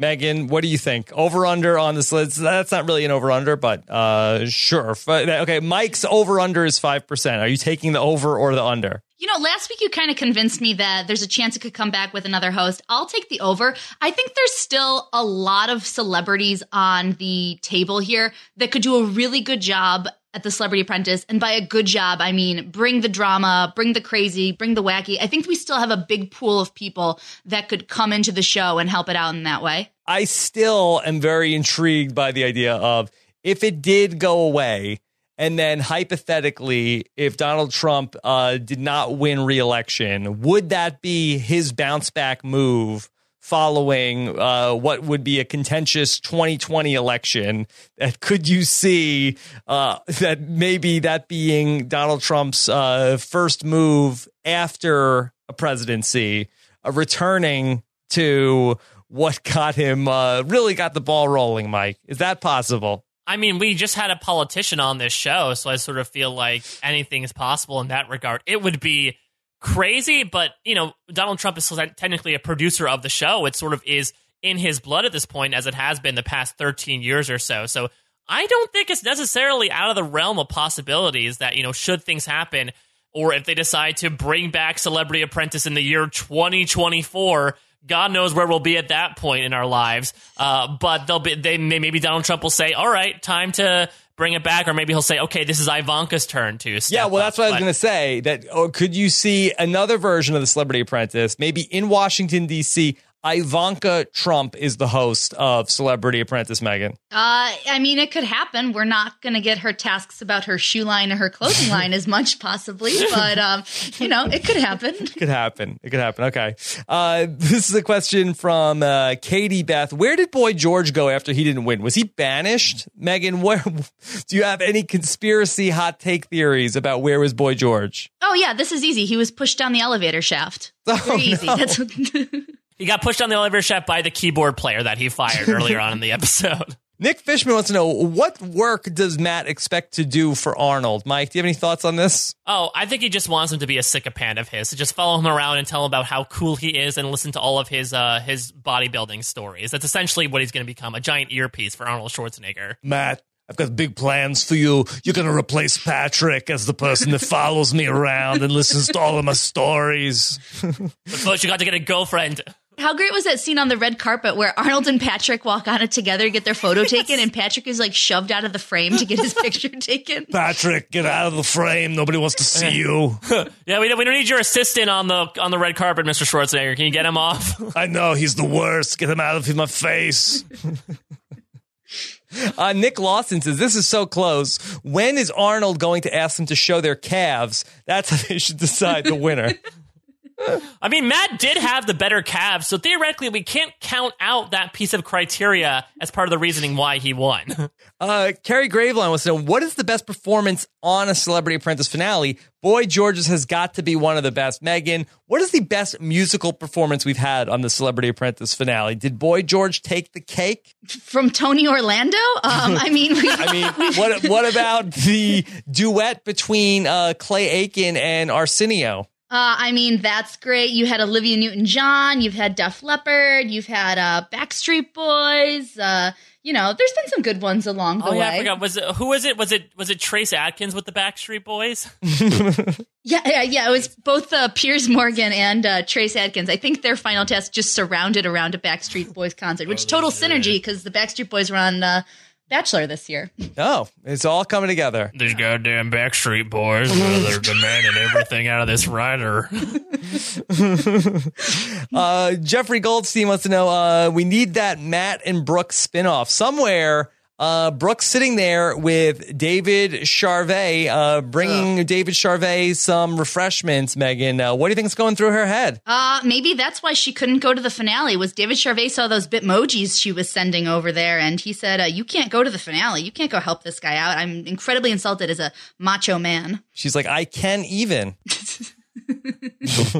Megan, what do you think? Over under on this list? That's not really an over under, but uh, sure. Okay, Mike's over under is 5%. Are you taking the over or the under? You know, last week you kind of convinced me that there's a chance it could come back with another host. I'll take the over. I think there's still a lot of celebrities on the table here that could do a really good job at the Celebrity Apprentice. And by a good job, I mean bring the drama, bring the crazy, bring the wacky. I think we still have a big pool of people that could come into the show and help it out in that way. I still am very intrigued by the idea of if it did go away, and then hypothetically, if Donald Trump uh, did not win re-election, would that be his bounce back move? Following uh, what would be a contentious 2020 election, that could you see uh, that maybe that being Donald Trump's uh, first move after a presidency, uh, returning to what got him uh, really got the ball rolling? Mike, is that possible? I mean, we just had a politician on this show, so I sort of feel like anything is possible in that regard. It would be crazy, but you know, Donald Trump is technically a producer of the show. It sort of is in his blood at this point, as it has been the past 13 years or so. So I don't think it's necessarily out of the realm of possibilities that, you know, should things happen, or if they decide to bring back Celebrity Apprentice in the year 2024, God knows where we'll be at that point in our lives. Uh, but they'll be, they maybe Donald Trump will say, all right, time to bring it back, or maybe he'll say, okay, this is Ivanka's turn to. Yeah, well, that's what I was going to say. That oh, could you see another version of the Celebrity Apprentice, maybe in Washington D.C. Ivanka Trump is the host of Celebrity Apprentice. Megan, Uh, I mean, it could happen. We're not going to get her tasks about her shoe line or her clothing line as much, possibly, but um, you know, it could happen. it could happen. It could happen. Okay, uh, this is a question from uh, Katie Beth. Where did Boy George go after he didn't win? Was he banished? Megan, where do you have any conspiracy hot take theories about where was Boy George? Oh yeah, this is easy. He was pushed down the elevator shaft. Very Oh, easy. no. That's He got pushed on the elevator shaft by the keyboard player that he fired earlier on in the episode. Nick Fishman wants to know what work does Matt expect to do for Arnold? Mike, do you have any thoughts on this? Oh, I think he just wants him to be a sycophant of his. To just follow him around and tell him about how cool he is and listen to all of his uh, his bodybuilding stories. That's essentially what he's going to become a giant earpiece for Arnold Schwarzenegger. Matt, I've got big plans for you. You're going to replace Patrick as the person that follows me around and listens to all of my stories. But first, you got to get a girlfriend. How great was that scene on the red carpet where Arnold and Patrick walk on it together, get their photo taken, and Patrick is like shoved out of the frame to get his picture taken? Patrick, get out of the frame. Nobody wants to see you. Yeah, we don't, we don't need your assistant on the on the red carpet, Mr. Schwarzenegger. Can you get him off? I know he's the worst. Get him out of my face. Uh, Nick Lawson says this is so close. When is Arnold going to ask them to show their calves? That's how they should decide the winner. I mean, Matt did have the better calves, so theoretically, we can't count out that piece of criteria as part of the reasoning why he won. Uh, Carrie Graveline wants to know what is the best performance on a Celebrity Apprentice finale? Boy George's has got to be one of the best. Megan, what is the best musical performance we've had on the Celebrity Apprentice finale? Did Boy George take the cake? From Tony Orlando? Um, I mean, we, I mean, what what about the duet between uh, Clay Aiken and Arsenio? Uh, I mean, that's great. You had Olivia Newton John, you've had Def Leppard, you've had uh, Backstreet Boys. Uh, you know, there's been some good ones along the oh way. yeah, I forgot. Was it who was it? Was it was it Trace Adkins with the Backstreet Boys? Yeah, yeah, yeah. It was both uh, Piers Morgan and uh, Trace Adkins. I think their final test just surrounded around a Backstreet Boys concert, which total synergy because the Backstreet Boys were on uh, Bachelor this year. Oh, it's all coming together. These goddamn Backstreet Boys, they're demanding everything out of this writer. Uh, Jeffrey Goldstein wants to know uh, we need that Matt and Brooke spinoff somewhere. Uh, Brooke's sitting there with David Charvet, uh, bringing David Charvet some refreshments. Megan, uh, what do you think's going through her head? Uh, maybe that's why she couldn't go to the finale. Was David Charvet saw those bitmojis she was sending over there, and he said, uh, "You can't go to the finale. You can't go help this guy out. I'm incredibly insulted as a macho man." She's like, I can even.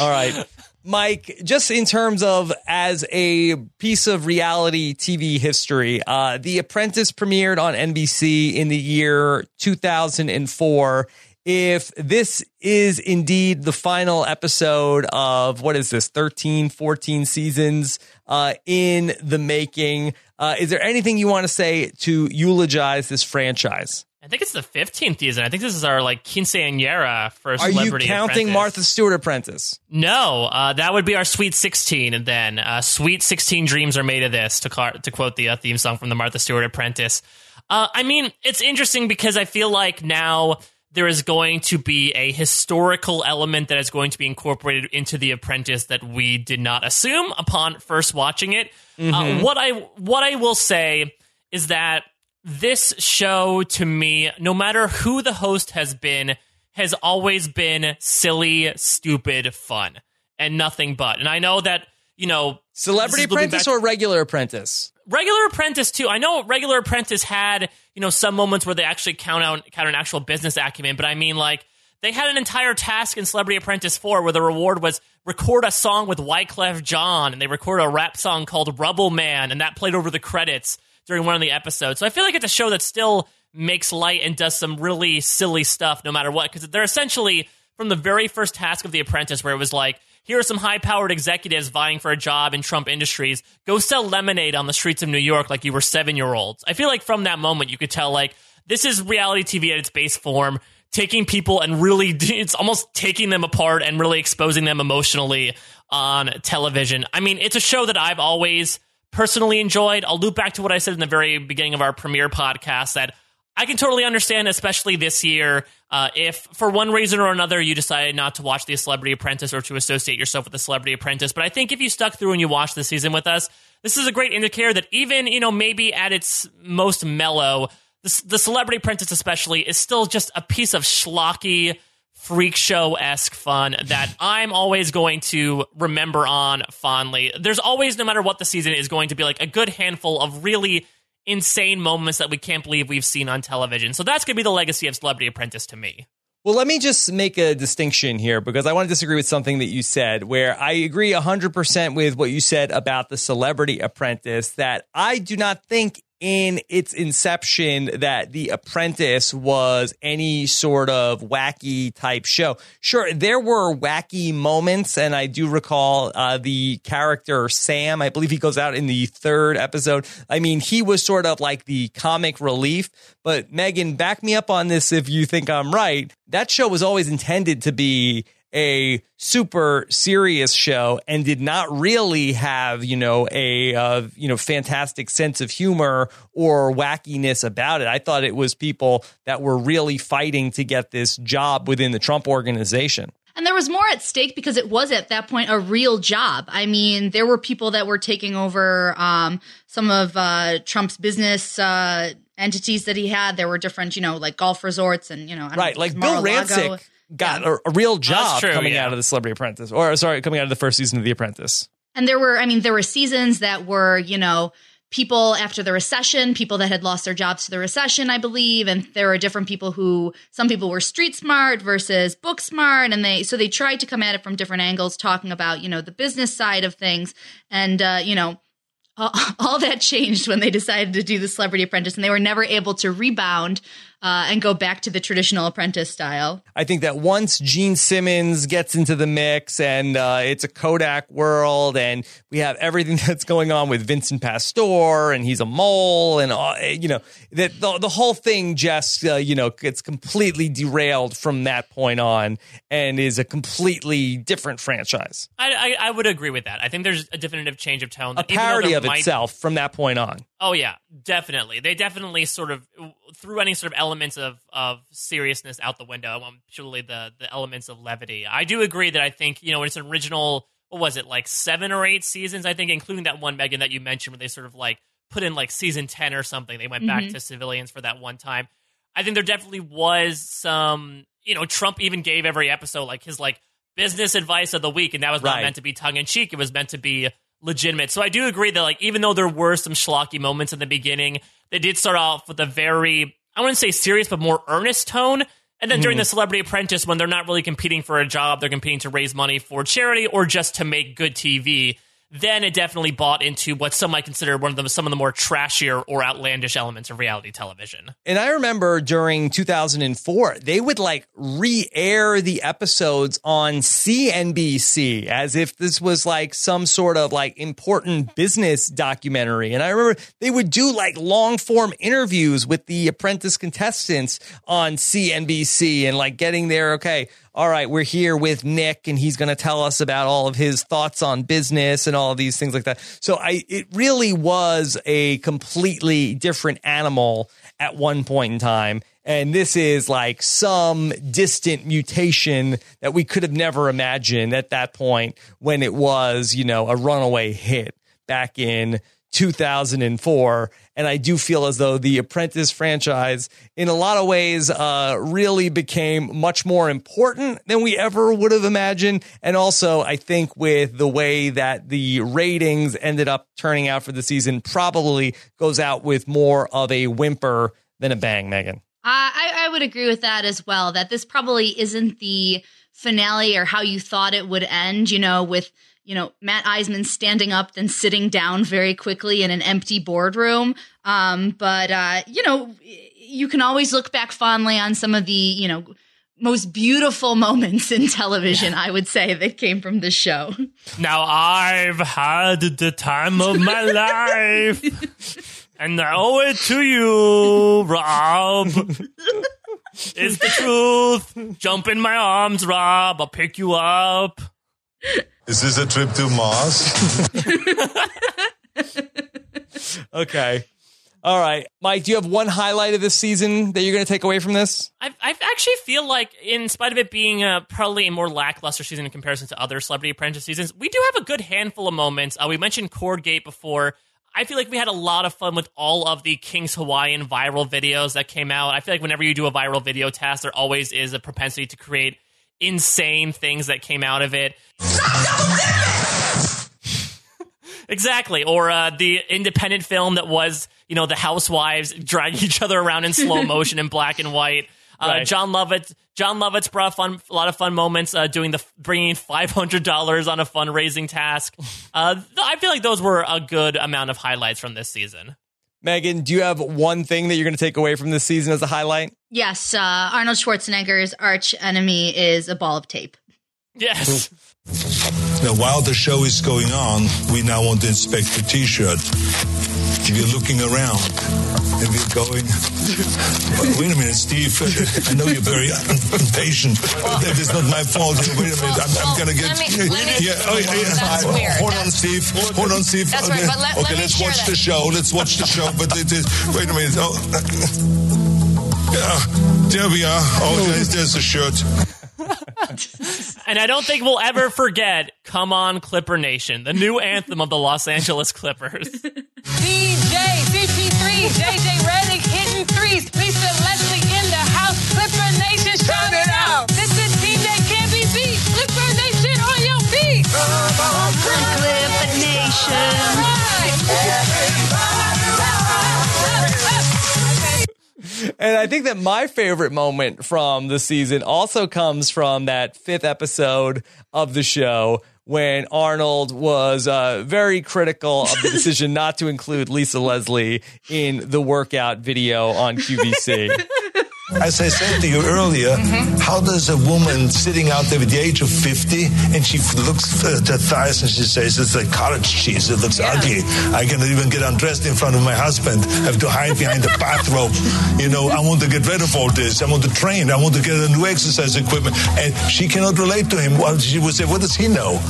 All right. Mike, just in terms of as a piece of reality TV history, uh, The Apprentice premiered on NBC in the year 2004. If this is indeed the final episode of what is this, 13, 14 seasons uh, in the making, uh, is there anything you want to say to eulogize this franchise? I think it's the 15th season. I think this is our like quinceañera for Are you Celebrity counting Apprentice. Martha Stewart Apprentice? No, uh, that would be our Sweet 16. And then uh, Sweet 16 dreams are made of this, to, car- to quote the uh, theme song from the Martha Stewart Apprentice. Uh, I mean, it's interesting because I feel like now there is going to be a historical element that is going to be incorporated into The Apprentice that we did not assume upon first watching it. Uh, what I what I will say is that this show to me, no matter who the host has been, has always been silly, stupid fun and nothing but. And I know that, you know, Celebrity this is looping Apprentice back- or regular Apprentice? Regular Apprentice too. I know Regular Apprentice had you know some moments where they actually count out count an actual business acumen, but I mean like they had an entire task in Celebrity Apprentice four where the reward was record a song with Wyclef Jean, and they record a rap song called Rubble Man, and that played over the credits during one of the episodes. So I feel like it's a show that still makes light and does some really silly stuff no matter what because they're essentially from the very first task of The Apprentice where it was like here are some high powered executives vying for a job in Trump Industries. Go sell lemonade on the streets of New York like you were seven year olds. I feel like from that moment, you could tell, like, this is reality TV at its base form, taking people and really, it's almost taking them apart and really exposing them emotionally on television. I mean, it's a show that I've always personally enjoyed. I'll loop back to what I said in the very beginning of our premiere podcast that I can totally understand, especially this year, uh, if for one reason or another you decided not to watch The Celebrity Apprentice or to associate yourself with The Celebrity Apprentice. But I think if you stuck through and you watched the season with us, this is a great indicator that even, you know, maybe at its most mellow, the, the Celebrity Apprentice especially is still just a piece of schlocky, freak show esque fun that I'm always going to remember on fondly. There's always, no matter what the season is, going to be like a good handful of really insane moments that we can't believe we've seen on television. So that's going to be the legacy of Celebrity Apprentice to me. Well, let me just make a distinction here because I want to disagree with something that you said, where I agree 100% with what you said about the celebrity apprentice, that I do not think in its inception that The Apprentice was any sort of wacky type show. Sure, there were wacky moments, and I do recall uh, the character Sam. I believe he goes out in the third episode. I mean, he was sort of like the comic relief. But Megan, back me up on this if you think I'm right. That show was always intended to be a super serious show and did not really have you know a uh, you know fantastic sense of humor or wackiness about it. I thought it was people that were really fighting to get this job within the Trump organization. And there was more at stake because it was at that point a real job. I mean, there were people that were taking over um, some of uh, Trump's business uh, entities that he had. There were different, you know, like golf resorts and you know, I don't Right, know, like Bill. Rancic got a, a real job true, coming yeah. out of the Celebrity Apprentice, or sorry, coming out of the first season of The Apprentice. And there were, I mean, there were seasons that were, you know, people after the recession, people that had lost their jobs to the recession, I believe. And there were different people who, some people were street smart versus book smart. And they, so they tried to come at it from different angles, talking about, you know, the business side of things. And, uh, you know, all, all that changed when they decided to do the Celebrity Apprentice, and they were never able to rebound uh, and go back to the traditional apprentice style. I think that once Gene Simmons gets into the mix and uh, it's a Kodak world and we have everything that's going on with Vincent Pastore and he's a mole and, uh, you know, that the, the whole thing just, uh, you know, gets completely derailed from that point on and is a completely different franchise. I, I, I would agree with that. I think there's a definitive change of tone. A that parody of might- itself from that point on. Oh yeah, definitely. They definitely sort of threw any sort of elements of of seriousness out the window. Um, surely the the elements of levity. I do agree that I think you know its original. What was it like seven or eight seasons? I think, including that one Megan that you mentioned, where they sort of like put in like season ten or something. They went back Mhm. to civilians for that one time. I think there definitely was some. You know, Trump even gave every episode like his like business advice of the week, and that was not Right. meant to be tongue in cheek. It was meant to be legitimate. So I do agree that like even though there were some schlocky moments in the beginning, they did start off with a very I wouldn't say serious, but more earnest tone. And then during the mm-hmm. Celebrity Apprentice, when they're not really competing for a job, they're competing to raise money for charity or just to make good TV. Then it definitely bought into what some might consider one of the some of the more trashier or outlandish elements of reality television. And I remember during 2004, they would like re air the episodes on CNBC as if this was like some sort of like important business documentary. And I remember they would do like long form interviews with the apprentice contestants on CNBC and like getting there. Okay. All right, we're here with Nick, and he's going to tell us about all of his thoughts on business and all these things like that. So, I it really was a completely different animal at one point in time. And this is like some distant mutation that we could have never imagined at that point when it was, you know, a runaway hit back in 2004. And I do feel as though the Apprentice franchise, in a lot of ways, uh, really became much more important than we ever would have imagined. And also, I think with the way that the ratings ended up turning out for the season, probably goes out with more of a whimper than a bang, Megan. I, I would agree with that as well. That this probably isn't the finale or how you thought it would end. You know, with you know Matt Iseman standing up then sitting down very quickly in an empty boardroom. Um, but uh, you know, you can always look back fondly on some of the you know most beautiful moments in television. I would say that came from this show. Now I've had the time of my life. And I owe it to you, Rob. it's the truth. Jump in my arms, Rob. I'll pick you up. This is this a trip to Mars? Okay. All right. Mike, do you have one highlight of this season that you're going to take away from this? I, I actually feel like, in spite of it being a, probably a more lackluster season in comparison to other Celebrity Apprentice seasons, we do have a good handful of moments. Uh, we mentioned Cordgate before. I feel like we had a lot of fun with all of the King's Hawaiian viral videos that came out. I feel like whenever you do a viral video test, there always is a propensity to create insane things that came out of it. exactly. Or uh, the independent film that was, you know, the housewives dragging each other around in slow motion in black and white. Uh, Right. Jon Lovitz, Jon Lovitz brought fun, a lot of fun moments uh, doing the bringing five hundred dollars on a fundraising task. Uh, th- I feel like those were a good amount of highlights from this season. Megan, do you have one thing that you're going to take away from this season as a highlight? Yes, uh, Arnold Schwarzenegger's arch enemy is a ball of tape. Yes. Now, while the show is going on, we now want to inspect the T-shirt. If you're looking around, if you're going, wait a minute, Steve. I know you're very impatient. That is not my fault. Wait a minute, I'm, I'm gonna get. me- yeah, oh, yeah, yeah. That's. Hold on, Steve. Hold on, Steve. That's okay, right, but let- let okay me let's watch that. the show. Let's watch the show. But it is. Wait a minute. Oh, yeah, there we are. Oh, there's, there's the shirt. And I don't think we'll ever forget Come On Clipper Nation, the new anthem of the Los Angeles Clippers. DJ, CP3, JJ Redick hitting threes. Lisa Leslie in the house. Clipper Nation, shout it out. This is team that can't be beat. Clipper Nation on your feet. Clip Nation. And I think that my favorite moment from the season also comes from that fifth episode of the show when Arnold was uh, very critical of the decision not to include Lisa Leslie in the workout video on QVC. As I said to you earlier, how does a woman sitting out there with the age of 50 and she looks at her thighs and she says, it's like cottage cheese, it looks ugly. I cannot even get undressed in front of my husband, I have to hide behind the bathrobe. You know, I want to get rid of all this. I want to train. I want to get a new exercise equipment. And she cannot relate to him. Well, she would say, what does he know?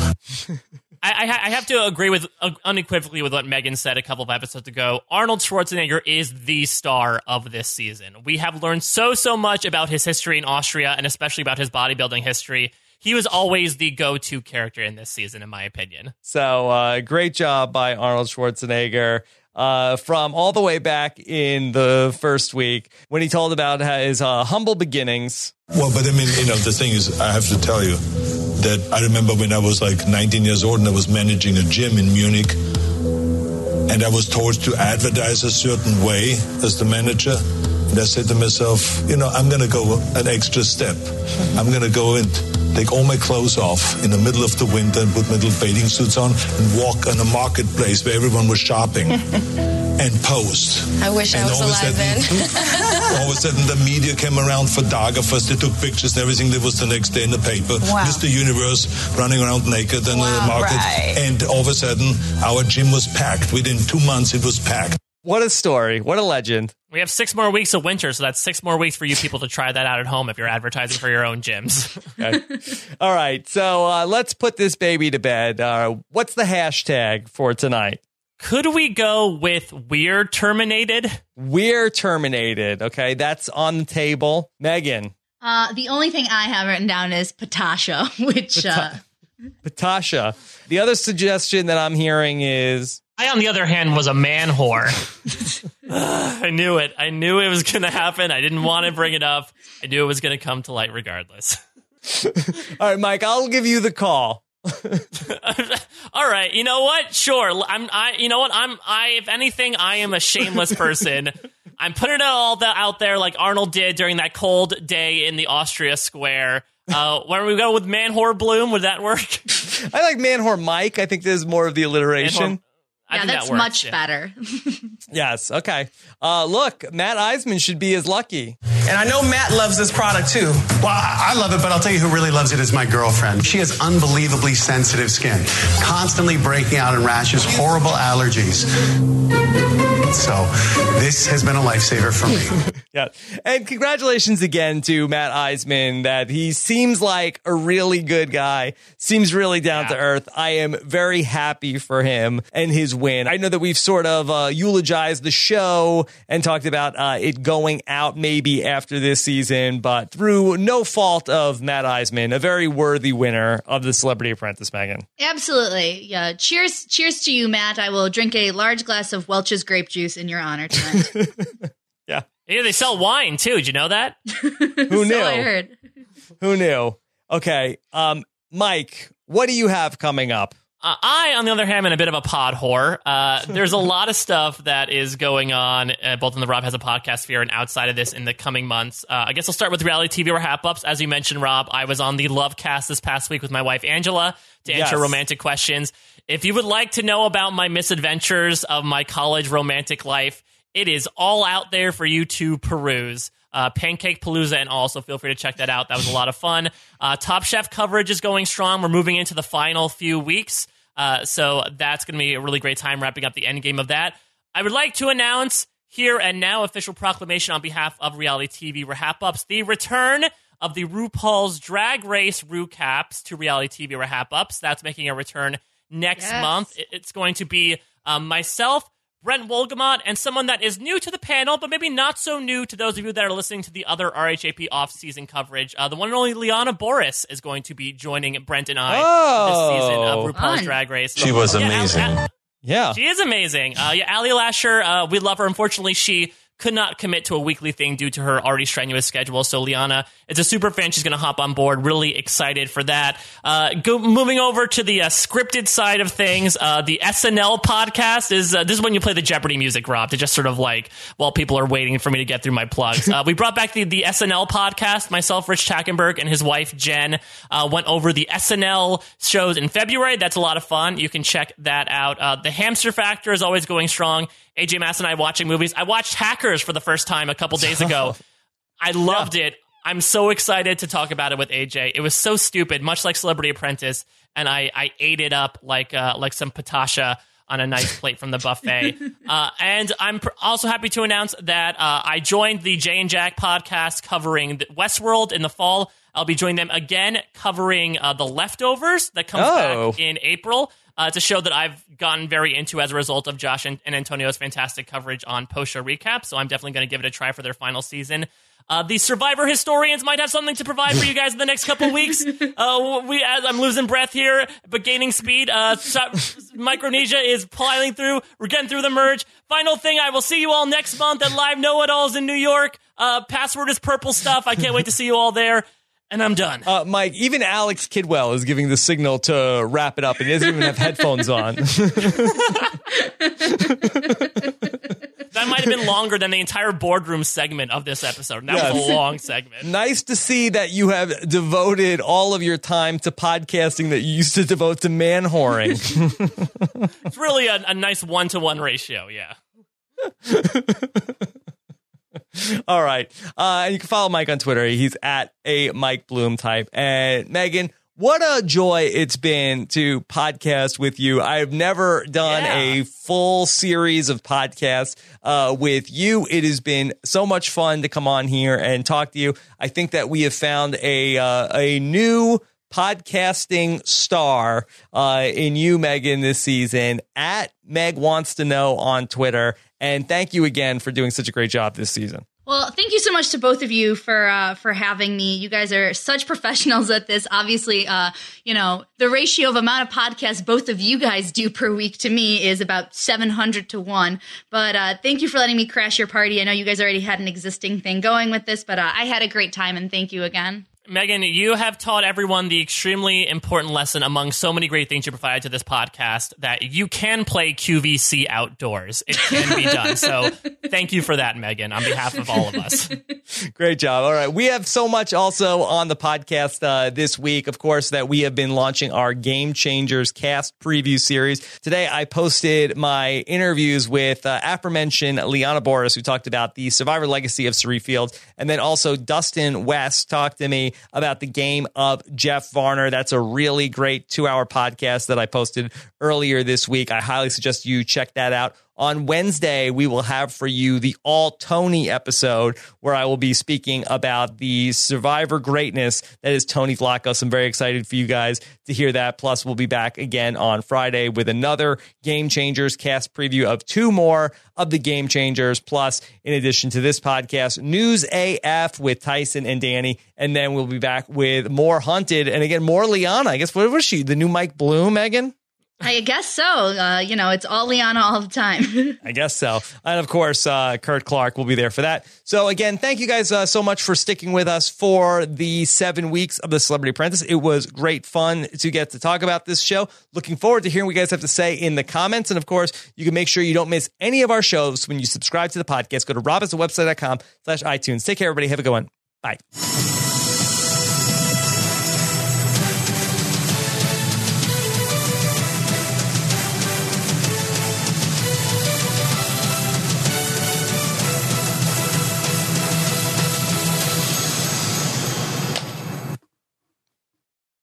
I, I, I have to agree with uh, unequivocally with what Megan said a couple of episodes ago. Arnold Schwarzenegger is the star of this season. We have learned so so much about his history in Austria and especially about his bodybuilding history. He was always the go-to character in this season, in my opinion. So uh, great job by Arnold Schwarzenegger. Uh, from all the way back in the first week when he told about his uh, humble beginnings. Well, but I mean, you know, the thing is, I have to tell you that I remember when I was like 19 years old and I was managing a gym in Munich, and I was told to advertise a certain way as the manager. And I said to myself, you know, I'm going to go an extra step. I'm going to go and take all my clothes off in the middle of the winter and put my little bathing suits on and walk on a marketplace where everyone was shopping and post. I wish I And was all of a alive then. sudden- all of a sudden, the media came around, photographers, they took pictures and everything that was the next day in the paper. Wow. Mr. Universe running around naked in the market. right. And all of a sudden, our gym was packed. Within two months, it was packed. What a story. What a legend. We have six more weeks of winter, so that's six more weeks for you people to try that out at home if you're advertising for your own gyms. Okay. All right. So uh, let's put this baby to bed. Uh, what's the hashtag for tonight? Could we go with We're Terminated? We're terminated. Okay. That's on the table. Megan, Uh, the only thing I have written down is Patasha, which uh, Patasha. The other suggestion that I'm hearing is I, on the other hand, was a man whore. I knew it. I knew it was going to happen. I didn't want to bring it up. I knew it was going to come to light regardless. All right, Mike, I'll give you the call. All right, you know what? Sure. I'm. I. You know what? I'm. I. If anything, I am a shameless person. I'm putting it all the, out there like Arnold did during that cold day in the Austria Square. Uh, why don't we go with Man Whore Bloom? Would that work? I like Man Whore Mike. I think there's more of the alliteration. I yeah, think that's that works, much yeah. better. Yes. Okay. Uh, look, Matt Iseman should be as lucky. And I know Matt loves this product too. Well, I I love it, but I'll tell you who really loves it is my girlfriend. She has unbelievably sensitive skin, constantly breaking out in rashes, horrible allergies. So this has been a lifesaver for me. Yeah. And congratulations again to Matt Iseman that he seems like a really good guy, seems really down to earth. I am very happy for him and his win. I know that we've sort of uh, eulogized the show and talked about uh, it going out maybe after this season, but through no fault of Matt Iseman, a very worthy winner of the Celebrity Apprentice, Megan. Absolutely. Yeah. Cheers. Cheers to you, Matt. I will drink a large glass of Welch's grape juice in your honor tonight. Yeah. Yeah, they sell wine too. Did you know that? Who knew? so I heard. Who knew? Okay. Um, Mike, what do you have coming up? Uh, I, on the other hand, am a bit of a pod whore. Uh, there's a lot of stuff that is going on, uh, both in the Rob has a podcast sphere and outside of this in the coming months. Uh, I guess I'll start with reality TV wrap ups. As you mentioned, Rob, I was on the Love Cast this past week with my wife Angela to answer Yes. romantic questions. If you would like to know about my misadventures of my college romantic life, it is all out there for you to peruse. Uh, Pancake Palooza and also feel free to check that out. That was a lot of fun. Uh, Top Chef coverage is going strong. We're moving into the final few weeks. Uh, so that's going to be a really great time wrapping up the end game of that. I would like to announce here and now official proclamation on behalf of reality TV wrap ups the return of the RuPaul's Drag Race recaps to reality TV wrap ups. That's making a return next Yes. month. It's going to be um, myself, Brent Wolgamott, and someone that is new to the panel, but maybe not so new to those of you that are listening to the other RHAP off-season coverage. Uh, the one and only Liana Boria is going to be joining Brent and I this season Oh. of RuPaul's Fun. Drag Race. She was Yeah, Al- amazing. Al- Yeah. she is amazing. Uh, yeah, Ali Lasher, uh, we love her. Unfortunately, she could not commit to a weekly thing due to her already strenuous schedule. So Liana is a super fan. She's going to hop on board. Really excited for that. Uh, go, moving over to the uh, scripted side of things, uh, the SNL podcast is uh, this is when you play the Jeopardy music, Rob, to just sort of like while people are waiting for me to get through my plugs. Uh, we brought back the the SNL podcast. Myself, Rich Tackenberg, and his wife Jen uh, went over the SNL shows in February. That's a lot of fun. You can check that out. Uh, the Hamster Factor is always going strong. AJ Mass and I watching movies. I watched Hackers for the first time a couple days ago. I loved it. I'm so excited to talk about it with AJ. It was so stupid, much like Celebrity Apprentice, and I, I ate it up like uh, like some patasha on a nice plate from the buffet. Uh, and I'm pr- also happy to announce that uh, I joined the Jay and Jack podcast covering the Westworld in the fall. I'll be joining them again covering uh, the leftovers that comes Oh. back in April. Uh, it's a show that I've gotten very into as a result of Josh and, and Antonio's fantastic coverage on post show recap. So I'm definitely going to give it a try for their final season. Uh, the Survivor historians might have something to provide for you guys in the next couple weeks. Uh, we, as I'm losing breath here, but gaining speed. Uh, Micronesia is piling through. We're getting through the merge. Final thing, I will see you all next month at Live Know It Alls in New York. Uh, password is purple stuff. I can't wait to see you all there. And I'm done. Uh, Mike, even Alex Kidwell is giving the signal to wrap it up, and he doesn't even have headphones on. That might have been longer than the entire boardroom segment of this episode. That was a long segment. nice to see that you have devoted all of your time to podcasting that you used to devote to man whoring. It's really a, a nice one to one ratio. Yeah. all right. Uh, and you can follow Mike on Twitter. He's at a Mike Bloom type. And Megan, what a joy it's been to podcast with you. I've never done Yeah. a full series of podcasts uh, with you. It has been so much fun to come on here and talk to you. I think that we have found a uh, a new podcasting star uh, in you, Megan, this season. At Meg wants to know on Twitter. And thank you again for doing such a great job this season. Well, thank you so much to both of you for uh, for having me. You guys are such professionals at this. Obviously, uh, you know the ratio of amount of podcasts both of you guys do per week to me is about seven hundred to one. But uh, thank you for letting me crash your party. I know you guys already had an existing thing going with this, but uh, I had a great time, and thank you again. Megan, you have taught everyone the extremely important lesson among so many great things you provided to this podcast that you can play QVC outdoors. It can be done. So thank you for that, Megan, on behalf of all of us. Great job. All right. We have so much also on the podcast uh, this week, of course, that we have been launching our Game Changers cast preview series. Today, I posted my interviews with uh, aforementioned Liana Boria, who talked about the survivor legacy of Cirie Fields, and then also Dustin West talked to me about the game of Jeff Varner. That's a really great two hour podcast that I posted earlier this week. I highly suggest you check that out. On Wednesday, we will have for you the All Tony episode where I will be speaking about the survivor greatness that is Tony Vlachos. I'm very excited for you guys to hear that. Plus, we'll be back again on Friday with another Game Changers cast preview of two more of the Game Changers. Plus, in addition to this podcast, News AF with Tyson and Danny. And then we'll be back with more Hunted and again, more Liana. I guess, what was she? The new Mike Bloom, Megan? I guess so. Uh, you know, it's all Liana all the time. I guess so. And of course, uh, Kurt Clark will be there for that. So again, thank you guys uh, so much for sticking with us for the seven weeks of the Celebrity Apprentice. It was great fun to get to talk about this show. Looking forward to hearing what you guys have to say in the comments. And of course, you can make sure you don't miss any of our shows when you subscribe to the podcast. Go to robhasawebsite.com slash iTunes. Take care, everybody. Have a good one. Bye.